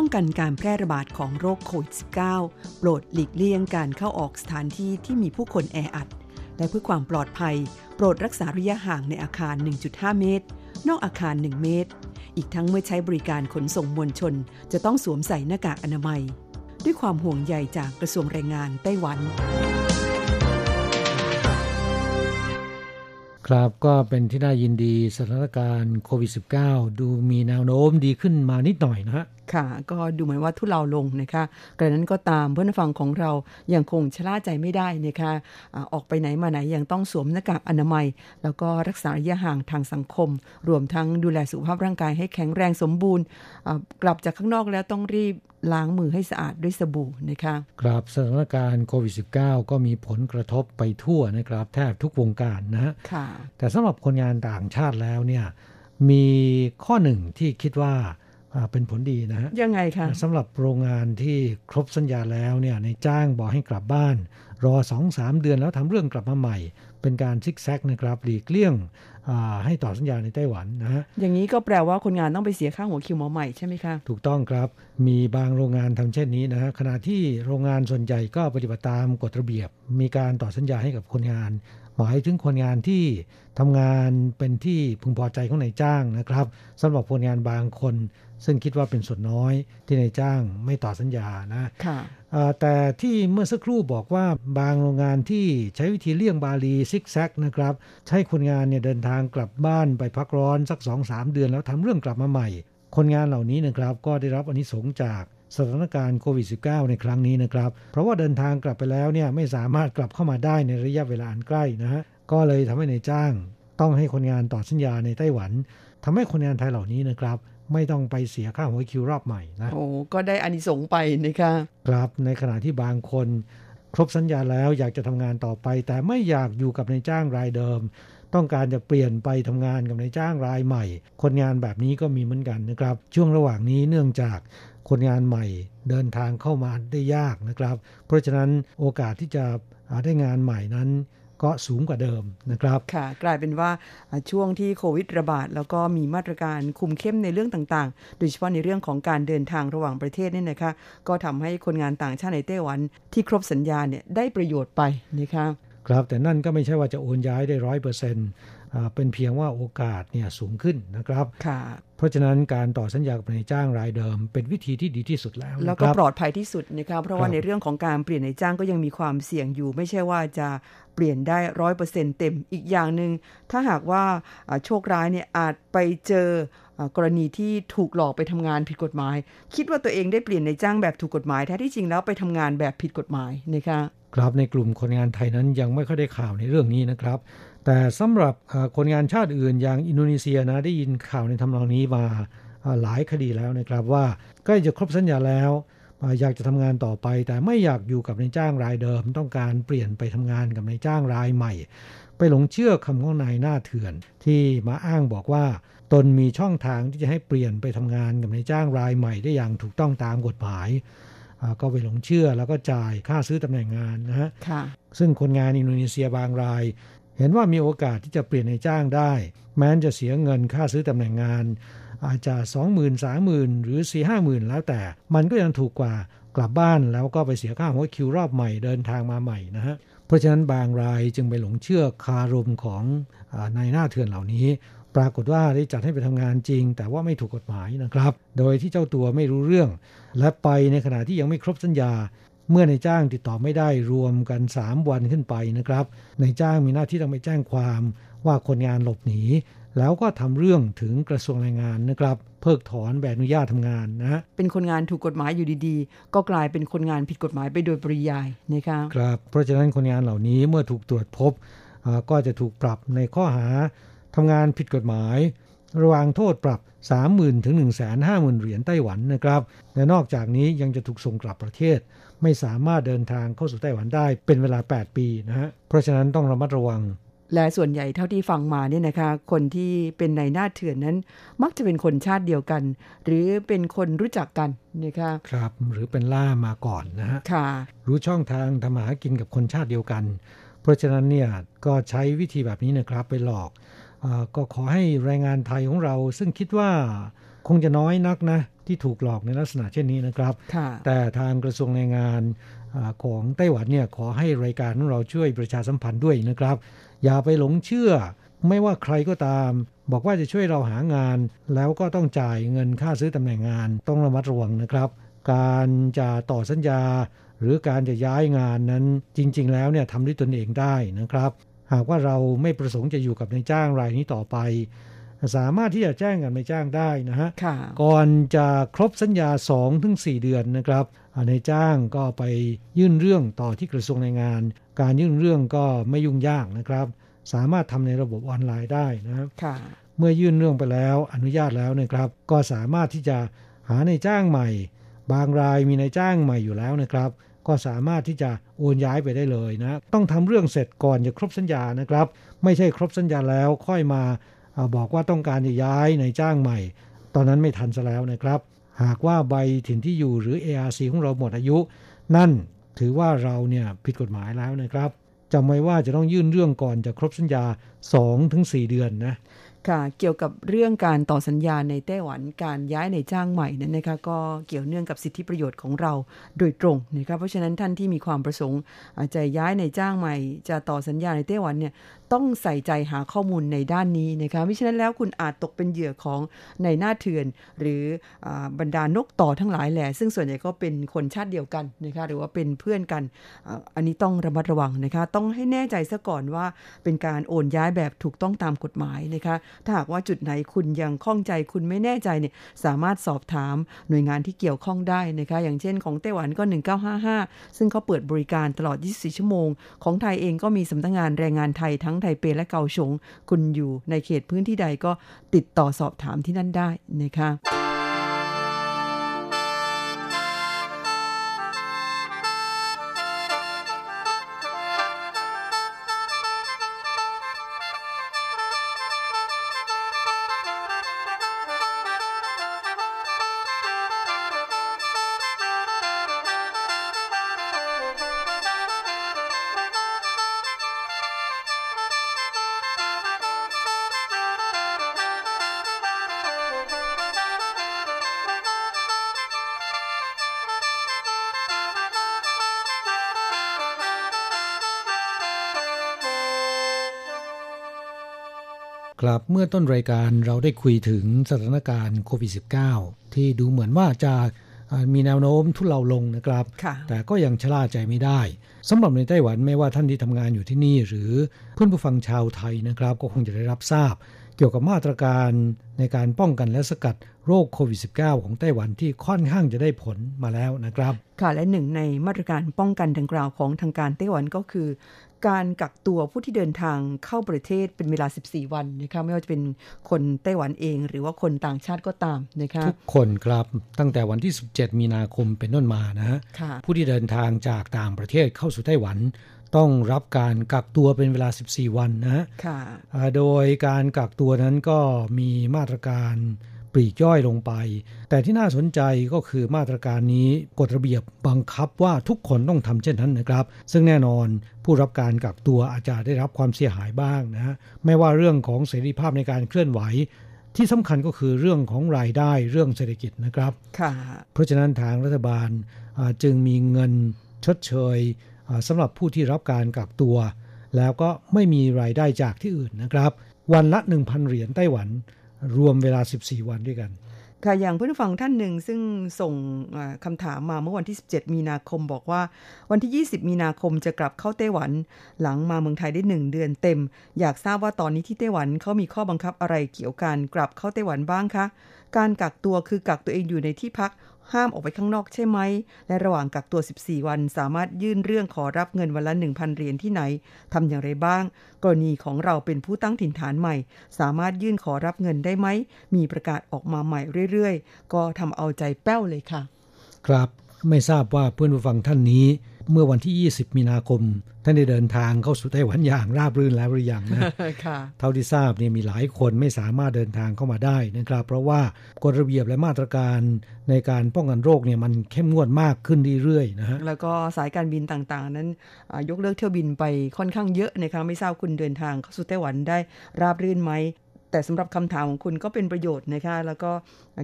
S2: ป้องกันการแพร่ระบาดของโรคโควิด -19 โปรดหลีกเลี่ยงการเข้าออกสถานที่ที่มีผู้คนแออัด และเพื่อความปลอดภัย โปรดรักษาระยะห่างในอาคาร 1.5 เมตร นอกอาคาร 1 เมตร อีกทั้งเมื่อใช้บริการขนส่งมวลชน จะต้องสวมใส่หน้ากากอนามัย ด้วยความห่วงใยจากกระทรวงแรงงานไต้หวัน
S3: ครับก็เป็นที่น่ายินดีสถานการณ์โควิด -19 ดูมีแนวโน้มดีขึ้นมานิดหน่อยนะฮะ
S2: ค่ะ ก็ดูเหมือนว่าทุเลาลงนะคะกระนั้นก็ตามเพื่อนฟังของเรายัางคงชะล่าใจไม่ได้นะคะอ่าออกไปไหนมาไหนยังต้องสวมหน้ากากอนามัย แล้วก็รักษาระยะห่างทางสังคม รวมทั้งดูแลสุขภาพร่างกายให้แข็งแรงสมบูรณ์อ่ากลับจากข้างนอกแล้วต้องรีบล้างมือให้สะอาดด้วยสบู่นะคะ
S3: ครับสถานการณ์โควิด -19 ก็มีผลกระทบไปทั่วนะครับ แทบทุกวงการนะฮะ
S2: ค่ะ
S3: แต่สำหรับคนงานต่างชาติแล้วเนี่ยมีข้อหนึ่งที่คิดว่าอ่า เป็นผลดีนะฮะ
S2: ยังไงคะ
S3: สำหรับโรงงานที่ครบสัญญาแล้วเนี่ยในจ้างบอกให้กลับบ้าน รอ2-3เดือนแล้วทำเรื่องกลับมาใหม่ เป็นการซิกแซกนะครับหลีกเลี่ยงอ่า ให้ต่อสัญญาในไต้หวันนะฮะ
S2: อย่างนี้ก็แปลว่าคนงานต้องไปเสียค่าหัวคิวหมอใหม่ใช่ไหมคะ
S3: ถูกต้องครับมีบางโรงงานทำเช่นนี้นะฮะขณะที่โรงงานส่วนใหญ่ก็ปฏิบัติตามกฎระเบียบ มีการต่อสัญญาให้กับคนงาน หมายถึงคนงานที่ทำงานเป็นที่พึงพอใจของนายจ้างนะครับสำหรับคนงานบางคน ซึ่งคิดว่าเป็นส่วนน้อยที่นายจ้างไม่ต่อสัญญานะ
S2: ค่ะ
S3: อ่า แต่ที่เมื่อสักครู่บอกว่าบางโรงงานที่ใช้วิธีเลี่ยงบาลีซิกแซกนะครับใช้คนงานเนี่ยเดินทางกลับบ้านไปพักร้อนสัก2-3เดือนแล้วทำเรื่องกลับมาใหม่ คนงานเหล่านี้นะครับก็ได้รับอานิสงจากสถานการณ์โควิด -19 ในครั้งนี้นะครับ เพราะว่าเดินทางกลับไปแล้วเนี่ยไม่สามารถกลับเข้ามาได้ในระยะเวลาอันใกล้นะฮะก็เลยทำให้ในจ้าง ต้องให้คนงานต่อสัญญาในไต้หวันทำให้คนงานไทยเหล่านี้นะครับ ไม่ต้องไปเสียค่าหัวคิวรอบใหม่นะ
S2: โอ้ก็ได้อานิสงส์ไปนะคะ
S3: ครับในขณะที่บางคนครบสัญญาแล้วอยากจะทำงานต่อไป แต่ไม่อยากอยู่กับนายจ้างรายเดิม ต้องการจะเปลี่ยนไปทำงานกับนายจ้างรายใหม่ คนงานแบบนี้ก็มีเหมือนกันนะครับ ช่วงระหว่างนี้เนื่องจากคนงานใหม่เดินทางเข้ามาได้ยากนะครับ เพราะฉะนั้นโอกาสที่จะหาได้งานใหม่นั้น ก็สูงกว่าเดิมนะครับ
S2: ค่ะ กลายเป็นว่าอ่าช่วงที่โควิดระบาด แล้วก็มีมาตรการคุมเข้มในเรื่องต่างๆ โดยเฉพาะในเรื่องของการเดินทางระหว่างประเทศเนี่ยนะคะก็ทำให้คนงานต่างชาติในไต้หวันที่ครบสัญญาเนี่ยได้ประโยชน์ไปนะคะ
S3: ครับแต่นั่นก็ไม่ใช่ว่าจะโอนย้ายได้ร้อยเปอร์เซ็นต์ เป็นเพียงว่าโอกาสเนี่ยสูงขึ้นนะครับ
S2: ค่ะ
S3: เพราะฉะนั้นการต่อสัญญากับนายจ้างรายเดิม เป็นวิธีที่ดีที่สุดแล้ว
S2: แล้ว
S3: นะค
S2: ก็
S3: รับ
S2: ปลอดภัยที่สุดนะคะเพราะว่า
S3: ครับ
S2: ในเรื่องของการเปลี่ยนในายจ้างก็ยังมีความเสี่ยงอยู่ ไม่ใช่ว่าจะเปลี่ยนได้ร้อยเปอร์เซ็นเต็ม อีกอย่างหนึ่งถ้าหากว่าอ่าโชคร้ายเนี่ยอาจไปเจออ่ากรณีที่ถูกหลอกไปทำงานผิดกฎหมาย คิดว่าตัวเองได้เปลี่ยนในายจ้างแบบถูกกฎหมายแท้ที่จริงแล้วไปทำงานแบบผิดกฎหมายนะคะ
S3: ครับในกลุ่มคนงานไทยนั้นยังไม่ค่อยได้ข่าวในเรื่องนี้นะครับ แต่สำหรับอ่าคนงานชาติอื่นอย่างอินโดนีเซียนะได้ยินข่าวในทำนองนี้มาอ่าหลายคดีแล้วนะครับว่าใกล้จะครบสัญญาแล้วอ่าอยากจะทำงานต่อไป แต่ไม่อยากอยู่กับนายจ้างรายเดิม ต้องการเปลี่ยนไปทำงานกับนายจ้างรายใหม่ ไปหลงเชื่อคำของนายหน้าเถื่อน ที่มาอ้างบอกว่า ตนมีช่องทางที่จะให้เปลี่ยนไปทำงานกับนายจ้างรายใหม่ได้อย่างถูกต้องตามกฎหมายอ่าก็ไปหลงเชื่อแล้วก็จ่ายค่าซื้อตำแหน่งงานนะฮะ
S2: ค่ะ
S3: ซึ่งคนงานอินโดนีเซียบางราย เห็นว่ามีโอกาสที่จะเปลี่ยนในจ้างได้ แม้จะเสียเงินค่าซื้อตำแหน่งงาน อาจจะ20,000 30,000หรือ4 50,000แล้วแต่ มันก็ยังถูกกว่ากลับบ้านแล้วก็ไปเสียค่าหัวคิวรอบใหม่เดินทางมาใหม่นะฮะเพราะฉะนั้นบางรายจึงไปหลงเชื่อคารมของนายหน้าเถื่อนเหล่านี้ ปรากฏว่าได้จัดให้ไปทำงานจริง แต่ว่าไม่ถูกกฎหมายนะครับ โดยที่เจ้าตัวไม่รู้เรื่อง และไปในขณะที่ยังไม่ครบสัญญา เมื่อนายจ้างติดต่อไม่ได้รวมกัน 3 วันขึ้นไปนะครับนายจ้างมีหน้าที่ต้องไปแจ้งความว่าคนงานหลบหนี แล้วก็ทำเรื่องถึงกระทรวงแรงงานนะครับ เพิกถอนใบอนุญาตทำงานนะฮะ
S2: เป็นคนงานถูกกฎหมายอยู่ดีๆ ก็กลายเป็นคนงานผิดกฎหมายไปโดยปริยายนะคะ
S3: ครับเพราะฉะนั้นคนงานเหล่านี้เมื่อถูกตรวจพบอ่าก็จะถูกปรับในข้อหาทำงานผิดกฎหมาย ระวางโทษปรับ 30,000 ถึง 150,000 เหรียญไต้หวันนะครับ และนอกจากนี้ยังจะถูกส่งกลับประเทศ ไม่สามารถเดินทางเข้าสู่ไต้หวันได้เป็นเวลา 8 ปีนะฮะเพราะฉะนั้นต้องระมัดระวัง
S2: และส่วนใหญ่เท่าที่ฟังมาเนี่ยนะคะ คนที่เป็นในหน้าเถื่อนนั้น มักจะเป็นคนชาติเดียวกัน หรือเป็นคนรู้จักกันนะคะ
S3: ครับหรือเป็นล่ามาก่อนนะฮะ
S2: ค่ะ
S3: รู้ช่องทางทำมาหากินกับคนชาติเดียวกัน เพราะฉะนั้นเนี่ยก็ใช้วิธีแบบนี้นะครับไปหลอกอาก็ขอให้แรงงานไทยของเรา ซึ่งคิดว่าคงจะน้อยนักนะ ที่ถูกหลอกในลักษณะเช่นนี้นะครับ
S2: ค่ะ
S3: แต่ทางกระทรวงแรงงานอาของไต้หวันเนี่ยขอให้รายการของเราช่วยประชาสัมพันธ์ด้วยนะครับ อย่าไปหลงเชื่อ ไม่ว่าใครก็ตาม บอกว่าจะช่วยเราหางาน แล้วก็ต้องจ่ายเงินค่าซื้อตำแหน่งงานต้องระมัดระวังนะครับ การจะต่อสัญญา หรือการจะย้ายงานนั้นจริง ๆ แล้วเนี่ยทำด้วยตนเองได้นะครับ หากว่าเราไม่ประสงค์จะอยู่กับนายจ้างรายนี้ต่อไป สามารถที่จะแจ้งกับนายจ้างได้นะฮะ
S2: ค่ะ
S3: ก่อนจะครบสัญญา2ถึง4เดือนนะครับอ่านายจ้างก็ไปยื่นเรื่องต่อที่กระทรวงแรงงาน การยื่นเรื่องก็ไม่ยุ่งยากนะครับ สามารถทำในระบบออนไลน์ได้นะครับ
S2: ค่ะ
S3: เมื่อยื่นเรื่องไปแล้วอนุญาตแล้วนะครับ ก็สามารถที่จะหานายจ้างใหม่ บางรายมีนายจ้างใหม่อยู่แล้วนะครับ ก็สามารถที่จะโอนย้ายไปได้เลยนะ ต้องทำเรื่องเสร็จก่อนจะครบสัญญานะครับ ไม่ใช่ครบสัญญาแล้วค่อยมาอา บอกว่าต้องการจะย้ายในจ้างใหม่ ตอนนั้นไม่ทันซะแล้วนะครับ หากว่าใบถิ่นที่อยู่หรือ ARC ของเราหมดอายุ นั่นถือว่าเราเนี่ยผิดกฎหมายแล้วนะครับจำไว้ว่าจะต้องยื่นเรื่องก่อนจะครบสัญญา 2-4 เดือนนะ
S2: ค่ะเกี่ยวกับเรื่องการต่อสัญญาในไต้หวันการย้ายในจ้างใหม่นั้นนะคะก็เกี่ยวเนื่องกับสิทธิประโยชน์ของเราโดยตรงนะคะเพราะฉะนั้นท่านที่มีความประสงค์อาจจะย้ายในจ้างใหม่ จะต่อสัญญาในไต้หวันเนี่ย ต้องใส่ใจหาข้อมูลในด้านนี้นะคะมิฉะนั้นแล้วคุณอาจตกเป็นเหยื่อของในหน้าเถื่อน หรืออบรรดานกต่อทั้งหลายแหละซึ่งส่วนใหญ่ก็เป็นคนชาติเดียวกันนะคะหรือว่าเป็นเพื่อนกันอ,อันนี้ต้องระมัดระวังนะคะต้องให้แน่ใจซะก่อนว่าเป็นการโอนย้ายแบบถูกต้องตามกฎหมายนะคะถ้าหากว่าจุดไหนคุณยังข้องใจคุณไม่แน่ใจเนี่ยสามารถสอบถามหน่วยงานที่เกี่ยวข้องได้นะคะอย่างเช่นของไต้หวันก็ 1955 ซึ่งเขาเปิดบริการตลอด 24 ชั่วโมง ของไทยเองก็มีสำนักงงานแรงงานไทยทั้งไทเปและเกาชง คุณอยู่ในเขตพื้นที่ใดก็ติดต่อสอบถามที่นั่นได้นะคะ
S3: รับเมื่อต้นรายการเราได้คุยถึงสถานการณ์โควิด -19 ที่ดูเหมือนว่าจะอ่ามีแนวโน้มทุเลาลงนะครับ
S2: ค่ะ
S3: แต่ก็ยังชะล่าใจไม่ได้สำหรับในไต้หวันไม่ว่าท่านที่ทำงานอยู่ที่นี่ หรือเพื่อนผู้ฟังชาวไทยนะครับ ก็คงจะได้รับทราบ เกี่ยวกับมาตรการในการป้องกันและสกัดโรคโควิด -19 ของไต้หวันที่ค่อนข้างจะได้ผลมาแล้วนะครับ
S2: ค่ะและหนึ่งในมาตรการป้องกันดังกล่าวของทางการไต้หวันก็คือ การกักตัวผู้ที่เดินทางเข้าประเทศเป็นเวลา 14 วันนะคะไม่ว่าจะเป็นคนไต้หวันเอง หรือว่าคนต่างชาติก็ตามนะคะ
S3: ทุกคนครับตั้งแต่วันที่ 17 มีนาคมเป็นต้นมานะฮะ
S2: ค่ะ
S3: ผู้ที่เดินทางจากต่างประเทศเข้าสู่ไต้หวัน ต้องรับการกักตัวเป็นเวลา 14 วันนะฮะ
S2: ค่ะ
S3: อ่าโดยการกักตัวนั้นก็มีมาตรการปลีกย่อยลงไป แต่ที่น่าสนใจก็คือมาตรการนี้กฎระเบียบบังคับว่าทุกคนต้องทำเช่นนั้นนะครับ ซึ่งแน่นอนผู้รับการกักตัวอาจจะได้รับความเสียหายบ้างนะฮะไม่ว่าเรื่องของเสรีภาพในการเคลื่อนไหว ที่สำคัญก็คือเรื่องของรายได้เรื่องเศรษฐกิจนะครับ
S2: ค่ะ
S3: เพราะฉะนั้นทางรัฐบาลอ่าจึงมีเงินชดเชยอ่า สำหรับผู้ที่รับการกักตัว แล้วก็ไม่มีรายได้จากที่อื่นนะครับ วันละ 1,000 เหรียญไต้หวัน รวมเวลา 14 วันด้วยกัน
S2: ค่ะอย่างเพื่อนฟังท่านหนึ่งซึ่งส่งอ่าคำถามมาเมื่อวันที่ 17 มีนาคมบอกว่า วันที่ 20 มีนาคมจะกลับเข้าไต้หวัน หลังมาเมืองไทยได้ 1 เดือนเต็ม อยากทราบว่าตอนนี้ที่ไต้หวันเขามีข้อบังคับอะไรเกี่ยวกับการกลับเข้าไต้หวันบ้างคะ การกักตัวคือกักตัวเองอยู่ในที่พัก ห้ามออกไปข้างนอกใช่ไหม และระหว่างกักตัว 14 วันสามารถยื่นเรื่องขอรับเงินวันละ 1,000 เหรียญที่ไหนทำอย่างไรบ้าง กรณีของเราเป็นผู้ตั้งถิ่นฐานใหม่ สามารถยื่นขอรับเงินได้ไหม มีประกาศออกมาใหม่เรื่อยๆ ก็ทำเอาใจแป้วเลยค่ะ
S3: ครับ ไม่ทราบว่าเพื่อนผู้ฟังท่านนี้ เมื่อวันที่ 20 มีนาคม ท่านได้เดินทางเข้าสู่ไต้หวันอย่างราบรื่นแล้วหรือยังนะเท่าที่ทราบเนี่ยมีหลายคนไม่สามารถเดินทางเข้ามาได้นะครับ เพราะว่ากฎระเบียบและมาตรการในการป้องกันโรคเนี่ยมันเข้มงวดมากขึ้นเรื่อยๆนะฮะ
S2: แล้วก็สายการบินต่างๆ นั้นยกเลิกเที่ยวบินไปค่อนข้างเยอะนะคะไม่ทราบคุณเดินทางเข้าสู่ไต้หวันได้ราบรื่นไหม แต่สำหรับคำถามของคุณก็เป็นประโยชน์นะคะ แล้วก็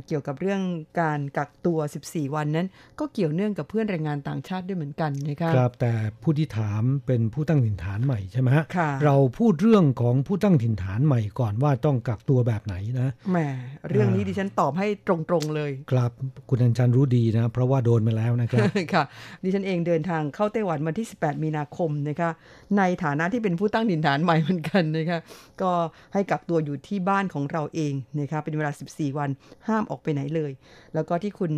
S2: เกี่ยวกับเรื่องการกักตัว 14 วันนั้น ก็เกี่ยวเนื่องกับเพื่อนแรงงานต่างชาติด้วยเหมือนกันนะคะ
S3: ครับแต่ผู้ที่ถามเป็นผู้ตั้งถิ่นฐานใหม่ใช่ไหมฮะ
S2: ค่ะ
S3: เราพูดเรื่องของผู้ตั้งถิ่นฐานใหม่ก่อนว่าต้องกักตัวแบบไหนนะ
S2: แหมเรื่องนี้ดิฉันตอบให้ตรงๆเลย
S3: ครับคุณอัญชันรู้ดีนะเพราะว่าโดนมาแล้วนะครับ
S2: ค่ะดิฉันเองเดินทางเข้าไต้หวันวันที่ 18 มีนาคมนะคะในฐานะที่เป็นผู้ตั้งถิ่นฐานใหม่เหมือนกันนะคะก็ให้กักตัวอยู่ที่ที่บ้านของเราเองนะคะเป็นเวลา 14 วันห้ามออกไปไหนเลย แล้วก็ที่คุณ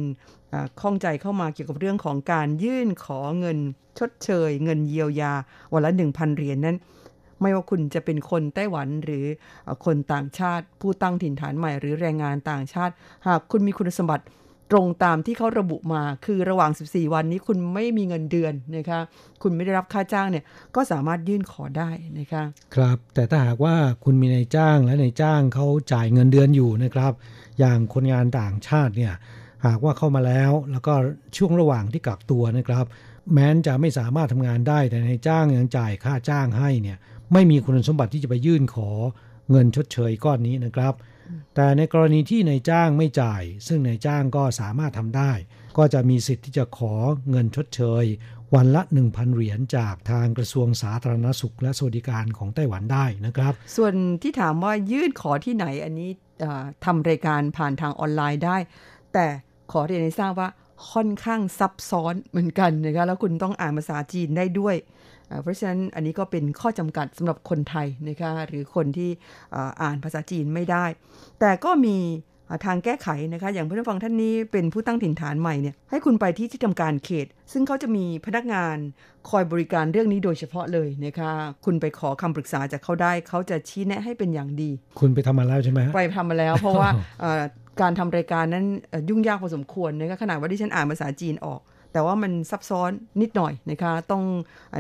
S2: ข้องใจเข้ามาเกี่ยวกับเรื่องของการยื่นขอเงินชดเชย เงินเยียวยา วันละ 1,000 เหรียญนนั้น ไม่ว่าคุณจะเป็นคนไต้หวันหรือคนต่างชาติ ผู้ตั้งถิ่นฐานใหม่หรือแรงงานต่างชาติ หากคุณมีคุณสมบัติ ตรงตามที่เขาระบุมาคือระหว่าง 14 วันนี้คุณไม่มีเงินเดือนนะคะคุณไม่ได้รับค่าจ้างเนี่ยก็สามารถยื่นขอได้นะคะ
S3: ครับแต่ถ้าหากว่าคุณมีนายจ้างและนายจ้างเขาจ่ายเงินเดือนอยู่นะครับ อย่างคนงานต่างชาติเนี่ยหากว่าเข้ามาแล้ว แล้วก็ช่วงระหว่างที่กักตัวนะครับ แม้นจะไม่สามารถทำงานได้แต่นายจ้างยังจ่ายค่าจ้างให้เนี่ยไม่มีคุณสมบัติที่จะไปยื่นขอเงินชดเชยก้อนนี้นะครับ แต่ในกรณีที่นายจ้างไม่จ่าย ซึ่งนายจ้างก็สามารถทำได้ ก็จะมีสิทธิ์ที่จะขอเงินชดเชย วันละ 1,000 เหรียญจากทางกระทรวงสาธารณสุขและสวัสดิการของไต้หวันได้นะครับ
S2: ส่วนที่ถามว่ายื่นขอที่ไหนอันนี้ทำรายการผ่านทางออนไลน์ได้ แต่ขอเรียนให้ทราบว่าค่อนข้างซับซ้อนเหมือนกันนะคะแล้วคุณต้องอ่านภาษาจีนได้ด้วย เพราะฉะนั้นอันนี้ก็เป็นข้อจำกัดสำหรับคนไทยนะคะหรือคนที่อ่านภาษาจีนไม่ได้ แต่ก็มีทางแก้ไขนะคะอย่างผู้ฟังท่านนี้เป็นผู้ตั้งถิ่นฐานใหม่เนี่ยให้คุณไปที่ที่ทำการเขต ซึ่งเขาจะมีพนักงานคอยบริการเรื่องนี้โดยเฉพาะเลยนะคะคุณไปขอคำปรึกษาจากเขาได้เขาจะชี้แนะให้เป็นอย่างดี
S3: คุณไปทำมาแล้วใช่ไหม
S2: ไปทำมาแล้ว เพราะว่าการทำรายการนั้นยุ่งยากพอสมควรนะคะขนาดว่าที่ฉันอ่านภาษาจีนออก แต่ว่ามันซับซ้อนนิดหน่อยนะคะ ต้อง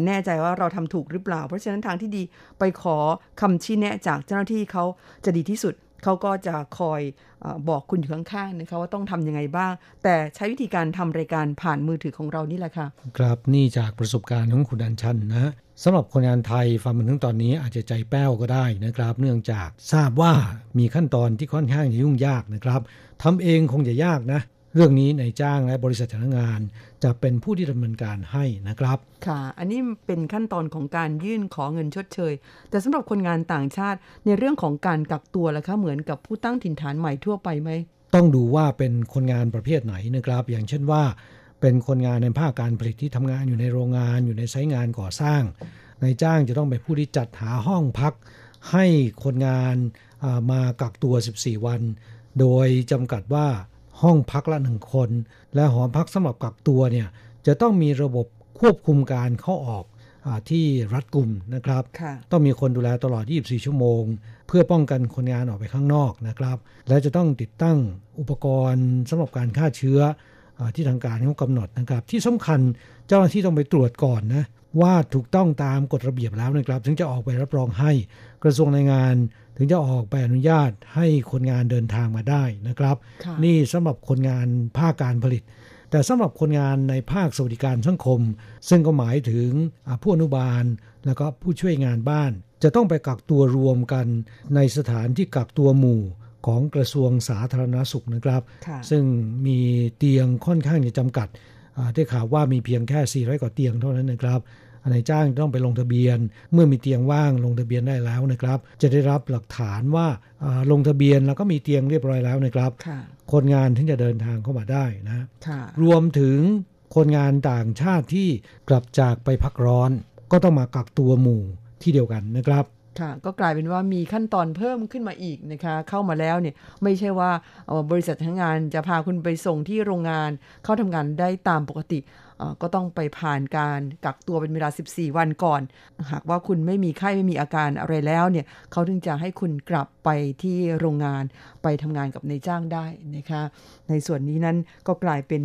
S2: แน่ใจว่าเราทำถูกหรือเปล่า เพราะฉะนั้นทางที่ดีไปขอคำชี้แนะจากเจ้าหน้าที่เขาจะดีที่สุดเขาก็จะคอยอบอกคุณอยู่ข้างๆนะคะว่าต้องทำยังไงบ้าง แต่ใช้วิธีการทำรายการผ่านมือถือของเรานี่แหละค่ะ
S3: ครับนี่จากประสบการณ์ของคุณอันชันนะสำหรับคนงานไทยฟังมาถึงตอนนี้อาจจะใจแป้วก็ได้นะครับ เนื่องจากทราบว่ามีขั้นตอนที่ค่อนข้างจะยุ่งยากนะครับทำเองคงจะยากนะ เรื่องนี้ในจ้างและบริษัทจ้างงาน จะเป็นผู้ที่ดำเนินการให้นะครับ
S2: ค่ะ อันนี้เป็นขั้นตอนของการยื่นขอเงินชดเชย แต่สำหรับคนงานต่างชาติในเรื่องของการกักตัวล่ะคะเหมือนกับผู้ตั้งถิ่นฐานใหม่ทั่วไปไหม
S3: ต้องดูว่าเป็นคนงานประเภทไหนนะครับ อย่างเช่นว่า เป็นคนงานในภาคการผลิตที่ทำงานอยู่ในโรงงานอยู่ในไซต์งานก่อสร้างนายจ้างจะต้องเป็นผู้ที่จัดหาห้องพัก ให้คนงานมากักตัว 14 วัน โดยจำกัดว่า ห้องพักละหนึ่งคน และหอพักสำหรับกักตัวเนี่ยจะต้องมีระบบควบคุมการเข้าออกอที่รัดกุมนะครับ ต้องมีคนดูแลตลอด 24 ชั่วโมง เพื่อป้องกันคนงานออกไปข้างนอกนะครับ และจะต้องติดตั้งอุปกรณ์สำหรับการฆ่าเชื้ออที่ทางการเขากำหนดนะครับ ที่สำคัญเจ้าหน้าที่ต้องไปตรวจก่อนนะว่าถูกต้องตามกฎระเบียบแล้วนะครับ ถึงจะออกไปรับรองให้กระทรวงแรงงาน ถึงจะออกใบอนุญาตให้คนงานเดินทางมาได้นะครับ นี่สำหรับคนงานภาคการผลิต แต่สำหรับคนงานในภาคสวัสดิการสังคม ซึ่งก็หมายถึงผู้อนุบาลแล้วก็ผู้ช่วยงานบ้าน จะต้องไปกักตัวรวมกันในสถานที่กักตัวหมู่ของกระทรวงสาธารณาสุขนะครับ ซึ่งมีเตียงค่อนข้างจะจำกัดได้ข่าวว่ามีเพียงแค่400กว่าเตียงเท่านั้นนะครับ นายจ้างต้องไปลงทะเบียน เมื่อมีเตียงว่างลงทะเบียนได้แล้วนะครับ จะได้รับหลักฐานว่าลงทะเบียนแล้วก็มีเตียงเรียบร้อยแล้วนะครับ คนงานถึงจะเดินทางเข้ามาได้นะรวมถึงคนงานต่างชาติที่กลับจากไปพักร้อน ก็ต้องมากักตัวหมู่ที่เดียวกันนะครับ
S2: ค่ะก็กลายเป็นว่ามีขั้นตอนเพิ่มขึ้นมาอีกนะคะ เข้ามาแล้วเนี่ยไม่ใช่ว่าบริษัททั้งงานจะพาคุณไปส่งที่โรงงาน เข้าทำงานได้ตามปกติ ก็ต้องไปผ่านการกักตัวเป็นเวลา 14 วันก่อน หากว่าคุณไม่มีไข้ไม่มีอาการอะไรแล้วเนี่ยเขาถึงจะให้คุณกลับไปที่โรงงานไปทำงานกับนายจ้างได้นะคะในส่วนนี้นั้นก็กลายเป็น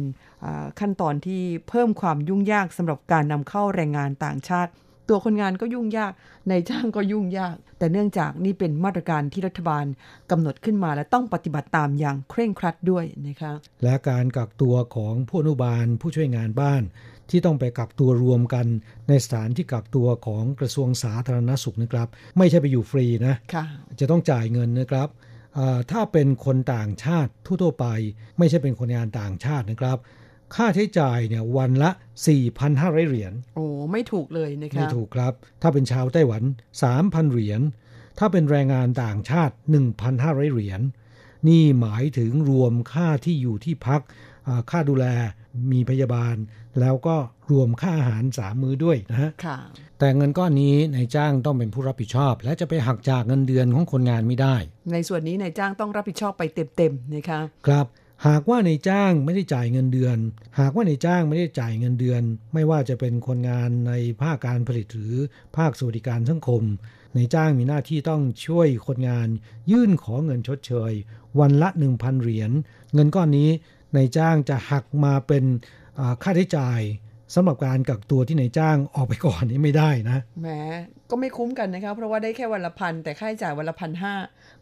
S2: ขั้นตอนที่เพิ่มความยุ่งยากสำหรับการนำเข้าแรงงานต่างชาติ ตัวคนงานก็ยุ่งยากในจ้างก็ยุ่งยาก แต่เนื่องจากนี่เป็นมาตรการที่รัฐบาลกำหนดขึ้นมาและต้องปฏิบัติตามอย่างเคร่งครัดด้วยนะคะ
S3: และการกักตัวของผู้อนุบาลผู้ช่วยงานบ้านที่ต้องไปกักตัวรวมกันในสถานที่กักตัวของกระทรวงสาธารณสุขนะครับ ไม่ใช่ไปอยู่ฟรีนะะจะต้องจ่ายเงินนะครับถ้าเป็นคนต่างชาติทั่วไป ไม่ใช่เป็นคนงานต่างชาตินะครับ ค่าใช้จ่ายเนี่ยวันละ 4,500 เหรียญ
S2: โอ้ ไม่ถูกเลยนะคะ ไม่
S3: ถูกครับ ถ้าเป็นชาวไต้หวัน 3,000 เหรียญ ถ้าเป็นแรงงานต่างชาติ 1,500 เหรียญ นี่หมายถึงรวมค่าที่อยู่ที่พัก ค่าดูแล มีพยาบาล แล้วก็รวมค่าอาหารสามมื้อด้วยนะฮะแต่เงินก้อนนี้นายจ้างต้องเป็นผู้รับผิดชอบ และจะไปหักจากเงินเดือนของคนงานไม่ได้
S2: ในส่วนนี้นายจ้างต้องรับผิดชอบไปเต็มๆนะคะ
S3: ครับ หากว่าในจ้างไม่ได้จ่ายเงินเดือน หากว่าในจ้างไม่ได้จ่ายเงินเดือน ไม่ว่าจะเป็นคนงานในภาคการผลิตหรือภาคสวัสดิการสังคม ในจ้างมีหน้าที่ต้องช่วยคนงานยื่นขอเงินชดเชย วันละ 1,000 เหรียญ เงินก้อนนี้ในจ้างจะหักมาเป็นค่าใช้จ่าย สำหรับการกักตัวที่นายจ้างออกไปก่อนนี้ไม่ได้นะ
S2: แหมก็ไม่คุ้มกันนะครับเพราะว่าได้แค่วันละพันแต่ค่าใช้จ่ายวันละพันห้า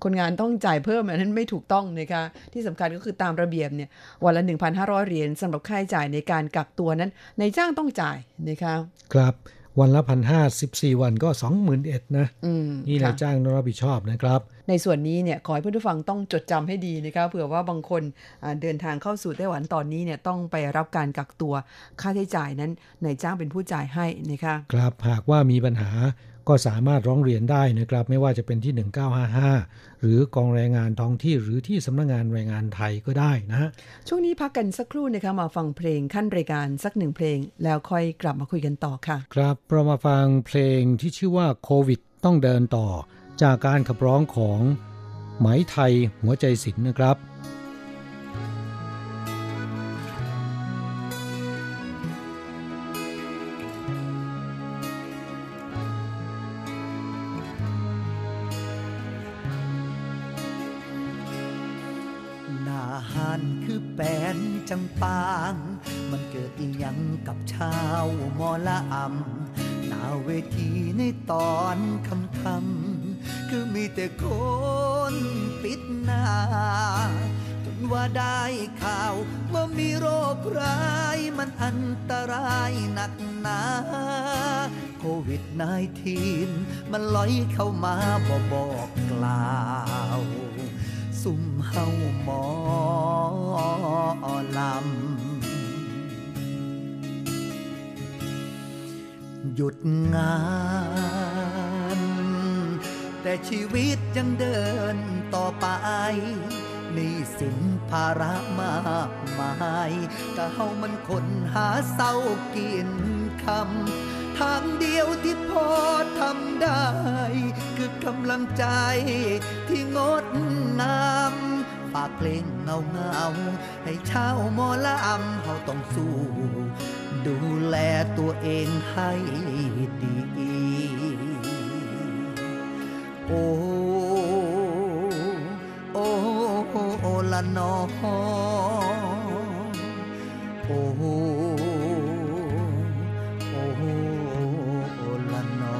S2: คนงานต้องจ่ายเพิ่มอันนั้นไม่ถูกต้องนะคะที่สำคัญก็คือตามระเบียบเนี่ยวันละ 1,500 เหรียญสำหรับค่าใช้จ่ายในการกักตัวนั้นในจ้างต้องจ่ายนะคะ
S3: ครับวันละพันห้าสิบสี่วันก็สองหมื่นเอ็ดนะนี่นายจ้างต้องรับผิดชอบนะครับ
S2: ในส่วนนี้เนี่ยขอให้ผู้ฟังต้องจดจำให้ดีนะครับเผื่อว่าบางคนเดินทางเข้าสู่ไต้หวันตอนนี้เนี่ยต้องไปรับการกักตัวค่าใช้จ่ายนั้นนายจ้างเป็นผู้จ่ายให้นะคะ
S3: ครับหากว่ามีปัญหาก็สามารถร้องเรียนได้นะครับ ไม่ว่าจะเป็นที่ 1955 หรือกองแรงงานท้องที่หรือที่สำนักงงานแรงงานไทยก็ได้นะ
S2: ช่วงนี้พักกันสักครู่นะคะมาฟังเพลงขั้นรายการสักหนึ่งเพลง แล้วค่อยกลับมาคุยกันต่อค่ะ
S3: ครับเรามาฟังเพลงที่ชื่อว่าโควิดต้องเดินต่อ จากการขับร้องของไหมไทยหัวใจศิลป์นะครับ
S10: จังปาง มันเกิดอีหยังกับชาวมอละอำหน้าเวทีในตอนคำคำ คือมีแต่คนปิดหน้าจนว่าได้ข่าวว่ามีโรคร้ายมันอันตรายหนักหนาโควิด -19 มันลอยเข้ามาบอบอกกล่าวสุ่มเฮาหมอลำหยุดงาน แต่ชีวิตยังเดินต่อไปนี่สินภาระมากมายก็เฮามันคนหาเศร้ากินคำทางเดียวที่พอทำได้ คือกำลังใจที่งดงามฝากเพลงเงาเงาให้เช่าหมอละอำเขาต้องสู้ ดูแลตัวเองให้ดี ô ô ô là nó ô ô ô là nó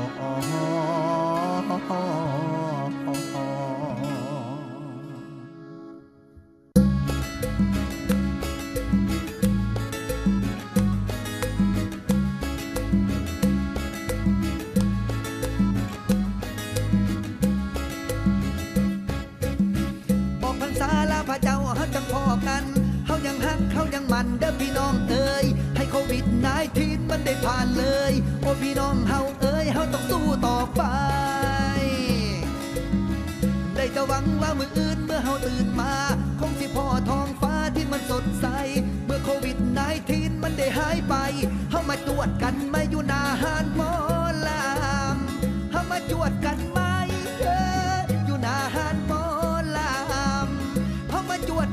S10: กันเขายังฮักเขายังมันเด้อพี่น้องเอ้ยให้โควิดนายทีมันได้ผ่านเลย โอ้พี่น้องเฮาเอ้ยเฮาต้องสู้ต่อไป ได้จะหวังว่ามืออื่นเมื่อเฮาตื่นมาคงสิพ่อทองฟ้าที่มันสดใส เมื่อโควิดนายทีมันได้หายไปเฮามาตรวจกันไม่อยู่นาหานหมอลามเฮามาจวดกันมา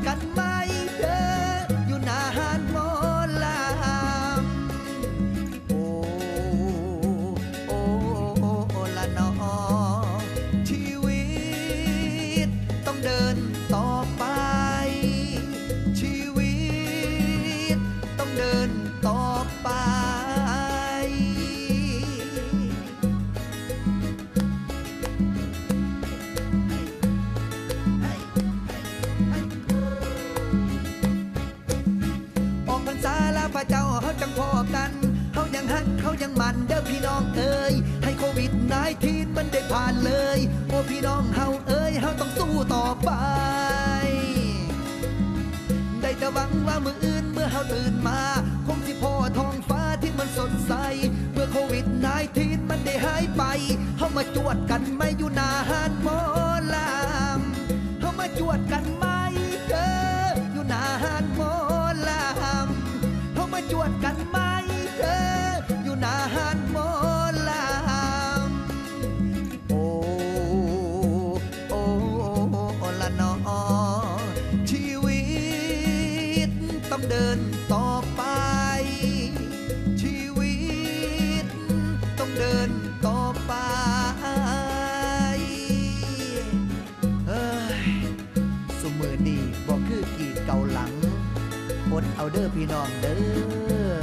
S10: กันมา เฮายังฮักเฮายังมันเด้อพี่น้องเอ้ยให้โควิด19มันได้ผ่านเลย โอ้พี่น้องเฮาเอ้ยเฮาต้องสู้ต่อไป ได้แต่หวังว่ามืออื่นเมื่อเฮาตื่นมาคงสิพอทองฟ้าที่มันสดใส เมื่อโควิด19มันได้หายไปเฮามาจวดกันไม่อยู่หนาหานหมอลำเฮามาจวดกัน พี่น้องเด้อ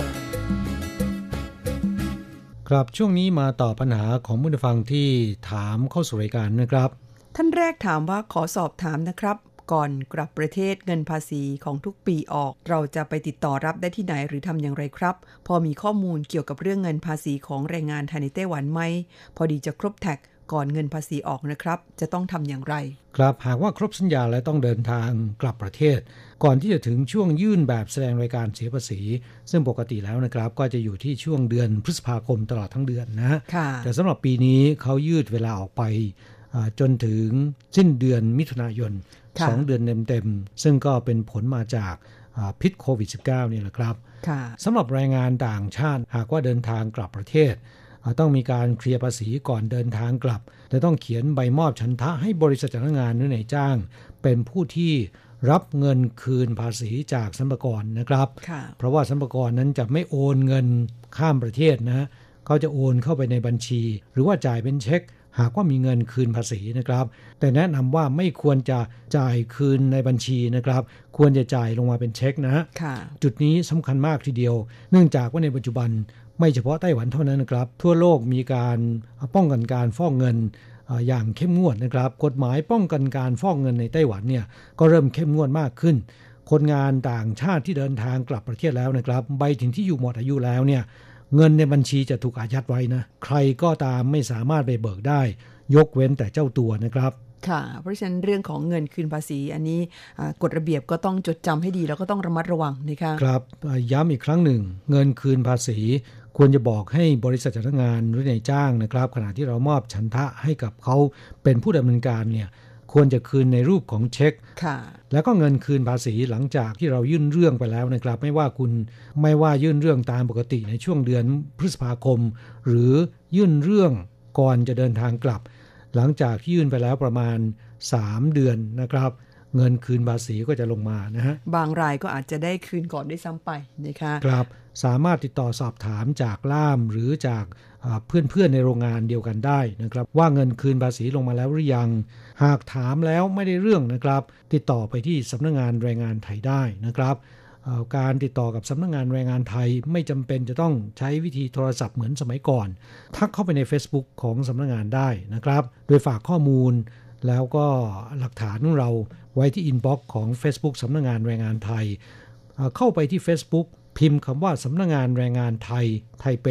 S3: ครับช่วงนี้มาตอบปัญหาของผู้ฟังที่ถามเข้าสู่รายการนะครับ
S2: ท่านแรกถามว่าขอสอบถามนะครับ ก่อนกลับประเทศเงินภาษีของทุกปีออก เราจะไปติดต่อรับได้ที่ไหนหรือทำอย่างไรครับ พอมีข้อมูลเกี่ยวกับเรื่องเงินภาษีของแรงงานไทยในไต้หวันไหมพอดีจะครบแท็กก่อนเงินภาษีออกนะครับ จะต้องทำอย่างไร
S3: ครับหากว่าครบสัญญาและต้องเดินทางกลับประเทศ ก่อนที่จะถึงช่วงยื่นแบบแสดงรายการเสียภาษี ซึ่งปกติแล้วนะครับ ก็จะอยู่ที่ช่วงเดือนพฤษภาคมตลอดทั้งเดือนนะ
S2: ค่ะ
S3: แต่สำหรับปีนี้เขายืดเวลาออกไปอ่าจนถึงสิ้นเดือนมิถุนายน
S2: ค่ะ
S3: สองเดือนเต็มๆซึ่งก็เป็นผลมาจากอ่าพิษโควิด -19 นี่แหละครับ
S2: ค่ะ
S3: สำหรับแรงงานต่างชาติหากว่าเดินทางกลับประเทศอ่าต้องมีการเคลียร์ภาษีก่อนเดินทางกลับและต้องเขียนใบมอบชันทะให้บริษัทจ้างงานหรือในายจ้าง เป็นผู้ที่ รับเงินคืนภาษีจากสรรพากรนะครับ
S2: ค่ะ
S3: เพราะว่าสรรพากรนั้นจะไม่โอนเงินข้ามประเทศนะเขาจะโอนเข้าไปในบัญชี หรือว่าจ่ายเป็นเช็ค หากว่ามีเงินคืนภาษีนะครับ แต่แนะนำว่าไม่ควรจะจ่ายคืนในบัญชีนะครับ ควรจะจ่ายลงมาเป็นเช็คนะฮะ
S2: ค่ะ
S3: จุดนี้สำคัญมากทีเดียว เนื่องจากว่าในปัจจุบันไม่เฉพาะไต้หวันเท่านั้นนะครับ ทั่วโลกมีการป้องกันการฟอกเงิน อ่าอย่างเข้มงวดนะครับ กฎหมายป้องกันการฟอกเงินในไต้หวันเนี่ยก็เริ่มเข้มงวดมากขึ้น คนงานต่างชาติที่เดินทางกลับประเทศแล้วนะครับ ใบถึงที่อยู่หมดอายุแล้วเนี่ยเงินในบัญชีจะถูกอายัดไว้นะ ใครก็ตามไม่สามารถไปเบิกได้ ยกเว้นแต่เจ้าตัวนะครับ
S2: ค่ะ เพราะฉะนั้นเรื่องของเงินคืนภาษี อันนี้อ่ากฎระเบียบก็ต้องจดจำให้ดีแล้วก็ต้องระมัดระวังนะคะ
S3: ครับเอ่อย้ำอีกครั้งหนึ่ง เงินคืนภาษี ควรจะบอกให้บริษัทจ้างงานหรือในายจ้างนะครับ ขณะที่เรามอบฉันทะให้กับเขาเป็นผู้ดำเนินการเนี่ยควรจะคืนในรูปของเช็ค
S2: ค่ะ
S3: แล้วก็เงินคืนภาษีหลังจากที่เรายื่นเรื่องไปแล้วนะครับ ไม่ว่าคุณไม่ว่ายื่นเรื่องตามปกติในช่วงเดือนพฤษภาคม หรือยื่นเรื่องก่อนจะเดินทางกลับ หลังจากที่ยื่นไปแล้วประมาณ 3 เดือนนะครับ เงินคืนภาษีก็จะลงมานะฮะ
S2: บางรายก็อาจจะได้คืนก่อนด้วยซ้ำไปนะคะ
S3: ครับ สามารถติดต่อสอบถามจากล่ามหรือจากเพื่อนๆในโรงงานเดียวกันได้นะครับ ว่าเงินคืนภาษีลงมาแล้วหรือยัง หากถามแล้วไม่ได้เรื่องนะครับ ติดต่อไปที่สำนักงานแรงงานไทยได้นะครับการติดต่อกับสำนักงานแรงงานไทยไม่จำเป็นจะต้องใช้วิธีโทรศัพท์เหมือนสมัยก่อน ทักเข้าไปใน Facebook ของสำนักงานได้นะครับ โดยฝากข้อมูลแล้วก็หลักฐานของเราไว้ที่ inbox ของ Facebook สำนักงานแรงงานไทยเอ่อเข้าไปที่ Facebook พิมพ์คำว่าสำนักงานแรงงานไทยไทเป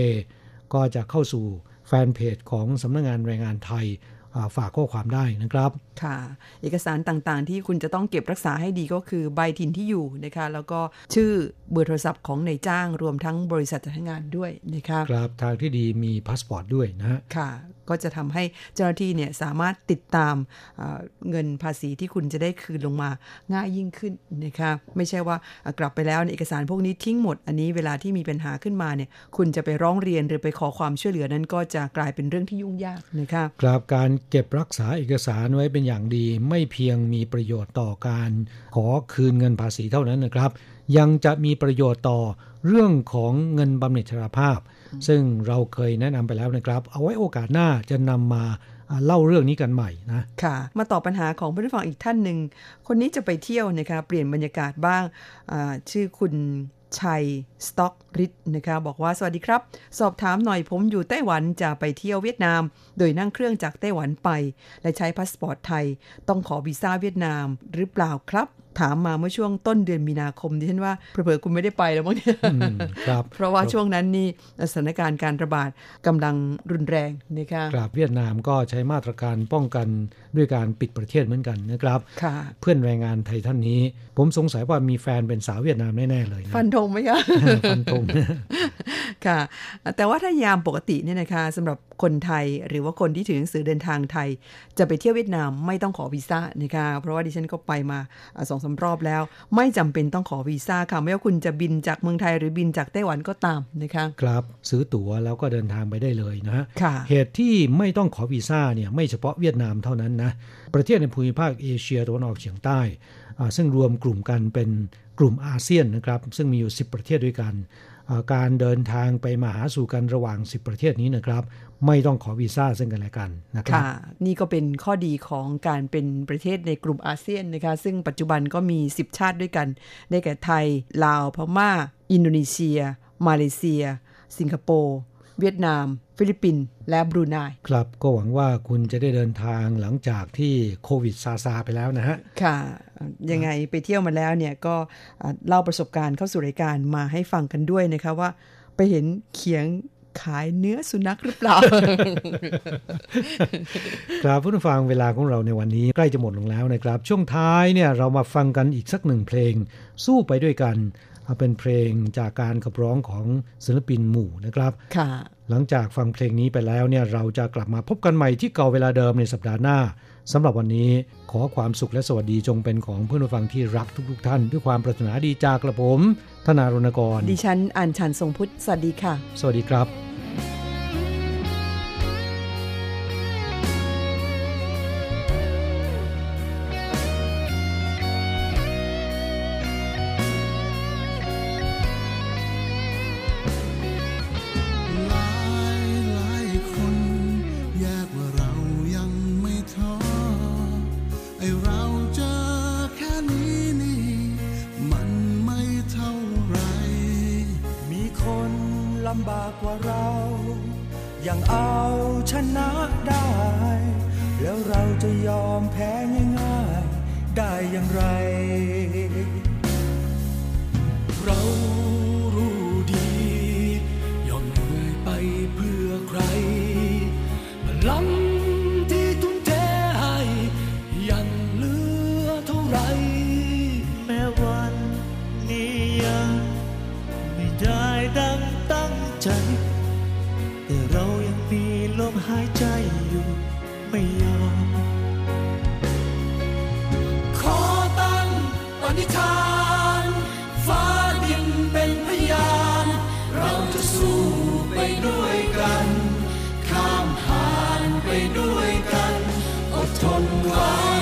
S3: ก็จะเข้าสู่แฟนเพจของสำนักงานแรงงานไทยอ่าฝากข้อความได้นะครับ
S2: ค่ะ เอกสารต่างๆ ที่คุณจะต้องเก็บรักษาให้ดีก็คือใบถิ่นที่อยู่นะคะ แล้วก็ชื่อเบอร์โทรศัพท์ของนายจ้างรวมทั้งบริษัทจัดหางานด้วยนะคะ
S3: ครับ ทางที่ดีมีพาสปอร์ตด้วยนะฮะ
S2: ค่ะ ก็จะทำให้เจ้าหน้าที่เนี่ยสามารถติดตามเอ่อเงินภาษีที่คุณจะได้คืนลงมาง่ายยิ่งขึ้นนะคะไม่ใช่ว่ากลับไปแล้วเนี่ยเอกสารพวกนี้ทิ้งหมด อันนี้เวลาที่มีปัญหาขึ้นมาเนี่ยคุณจะไปร้องเรียนหรือไปขอความช่วยเหลือนั้นก็จะกลายเป็นเรื่องที่ยุ่งยากนะคะ
S3: ครับการเก็บรักษาเอกสารไว้เป็นอย่างดี ไม่เพียงมีประโยชน์ต่อการขอคืนเงินภาษีเท่านั้นนะครับ ยังจะมีประโยชน์ต่อเรื่องของเงินบำเหน็จชราภาพ ซึ่งเราเคยแนะนำไปแล้วนะครับ เอาไว้โอกาสหน้าจะนำมาอ่าเล่าเรื่องนี้กันใหม่นะ
S2: ค่ะ มาตอบปัญหาของผู้ฟังอีกท่านหนึ่ง คนนี้จะไปเที่ยวนะคะ เปลี่ยนบรรยากาศบ้างอ่าชื่อคุณชัยสต็อกริดนะคะบอกว่าสวัสดีครับ สอบถามหน่อยผมอยู่ไต้หวันจะไปเที่ยวเวียดนาม โดยนั่งเครื่องจากไต้หวันไป และใช้พาสปอร์ตไทย ต้องขอวีซ่าเวียดนามหรือเปล่าครับ ถามมาเมื่อช่วงต้นเดือนมีนาคมดิฉันว่าเผื่อๆคุณไม่ได้ไปแล้วมั้งเนี่ย
S3: อืมครับ
S2: เพราะว่าช่วงนั้นนี่สถานการณ์การระบาดกำลังรุนแรงนะคะ
S3: ครับเวียดนามก็ใช้มาตรการป้องกันด้วยการปิดประเทศเหมือนกันนะครับ
S2: ค่ะ
S3: เพื่อนแรงงานไทยท่านนี้ ผมสงสัยว่ามีแฟนเป็นสาวเวียดนามแน่ๆเลยนะ
S2: ฟันธงไหมคะ
S3: ฟันธง
S2: ค่ะ แต่ว่าถ้ายามปกติเนี่ยนะคะสำหรับคนไทยหรือว่าคนที่ถือหนังสือเดินทางไทย จะไปเที่ยวเวียดนามไม่ต้องขอวีซ่านะคะเพราะว่าดิฉันก็ไปมาสองสารอบแล้ว ไม่จำเป็นต้องขอวีซ่าค่ะ ไม่ว่าคุณจะบินจากเมืองไทยหรือบินจากไต้หวันก็ตามนะคะ
S3: ครับซื้อตั๋วแล้วก็เดินทางไปได้เลยนะฮะ
S2: ค่ะ
S3: เหตุที่ไม่ต้องขอวีซ่าเนี่ยไม่เฉพาะเวียดนามเท่านั้นนะประเทศในภูมิภาคเอเชียตะวันออกเฉียงใต้อ่าซึ่งรวมกลุ่มกันเป็นกลุ่มอาเซียนนะครับ ซึ่งมีอยู่ 10 ประเทศด้วยกันอ่า การเดินทางไปมาหาสู่กันระหว่าง 10 ประเทศนี้นะครับ ไม่ต้องขอวีซ่าซึ่งกันและกันนะครับ
S2: นี่ก็เป็นข้อดีของการเป็นประเทศในกลุ่มอาเซียนนะคะ ซึ่งปัจจุบันก็มี 10 ชาติด้วยกัน ได้แก่ไทย ลาว พม่า อินโดนีเซีย มาเลเซีย สิงคโปร์ เวียดนาม ฟิลิปปินส์และบรูไน
S3: ครับก็หวังว่าคุณจะได้เดินทางหลังจากที่โควิดซาซาไปแล้วนะฮะ
S2: ค่ะ ยังไงไปเที่ยวมาแล้วเนี่ยก็อ่าเล่าประสบการณ์เข้าสู่รายการมาให้ฟังกันด้วยนะคะว่า ไปเห็นเขียงขายเนื้อสุนัขหรือเปล่า
S3: ครับผู้ฟังเวลาของเราในวันนี้ใกล้จะหมดลงแล้วนะครับ ช่วงท้ายเนี่ยเรามาฟังกันอีกสักหนึ่งเพลง สู้ไปด้วยกัน เอาเป็นเพลงจากการขับร้องของศิลปินหมู่นะครับ
S2: ค่ะ
S3: หลังจากฟังเพลงนี้ไปแล้วเนี่ยเราจะกลับมาพบกันใหม่ที่เก่าเวลาเดิมในสัปดาห์หน้าสำหรับวันนี้ขอความสุขและสวัสดีจงเป็นของเพื่อนผู้ฟังที่รักทุก ๆ ท่าน ด้วยความปรารถนาดีจากกระผมธนารณกร
S2: ดิฉันอัญชันทรงพุทธสวัสดีค่ะ
S3: สวัสดีครับ
S11: ลมหา
S12: ยใจอยู่ไม่ยอม ขอตั้งปณิธาน ฟ้าดินเป็นพยาน เราจะสู้ไปด้วยกัน ข้ามผ่านไปด้วยกัน อดทนไว้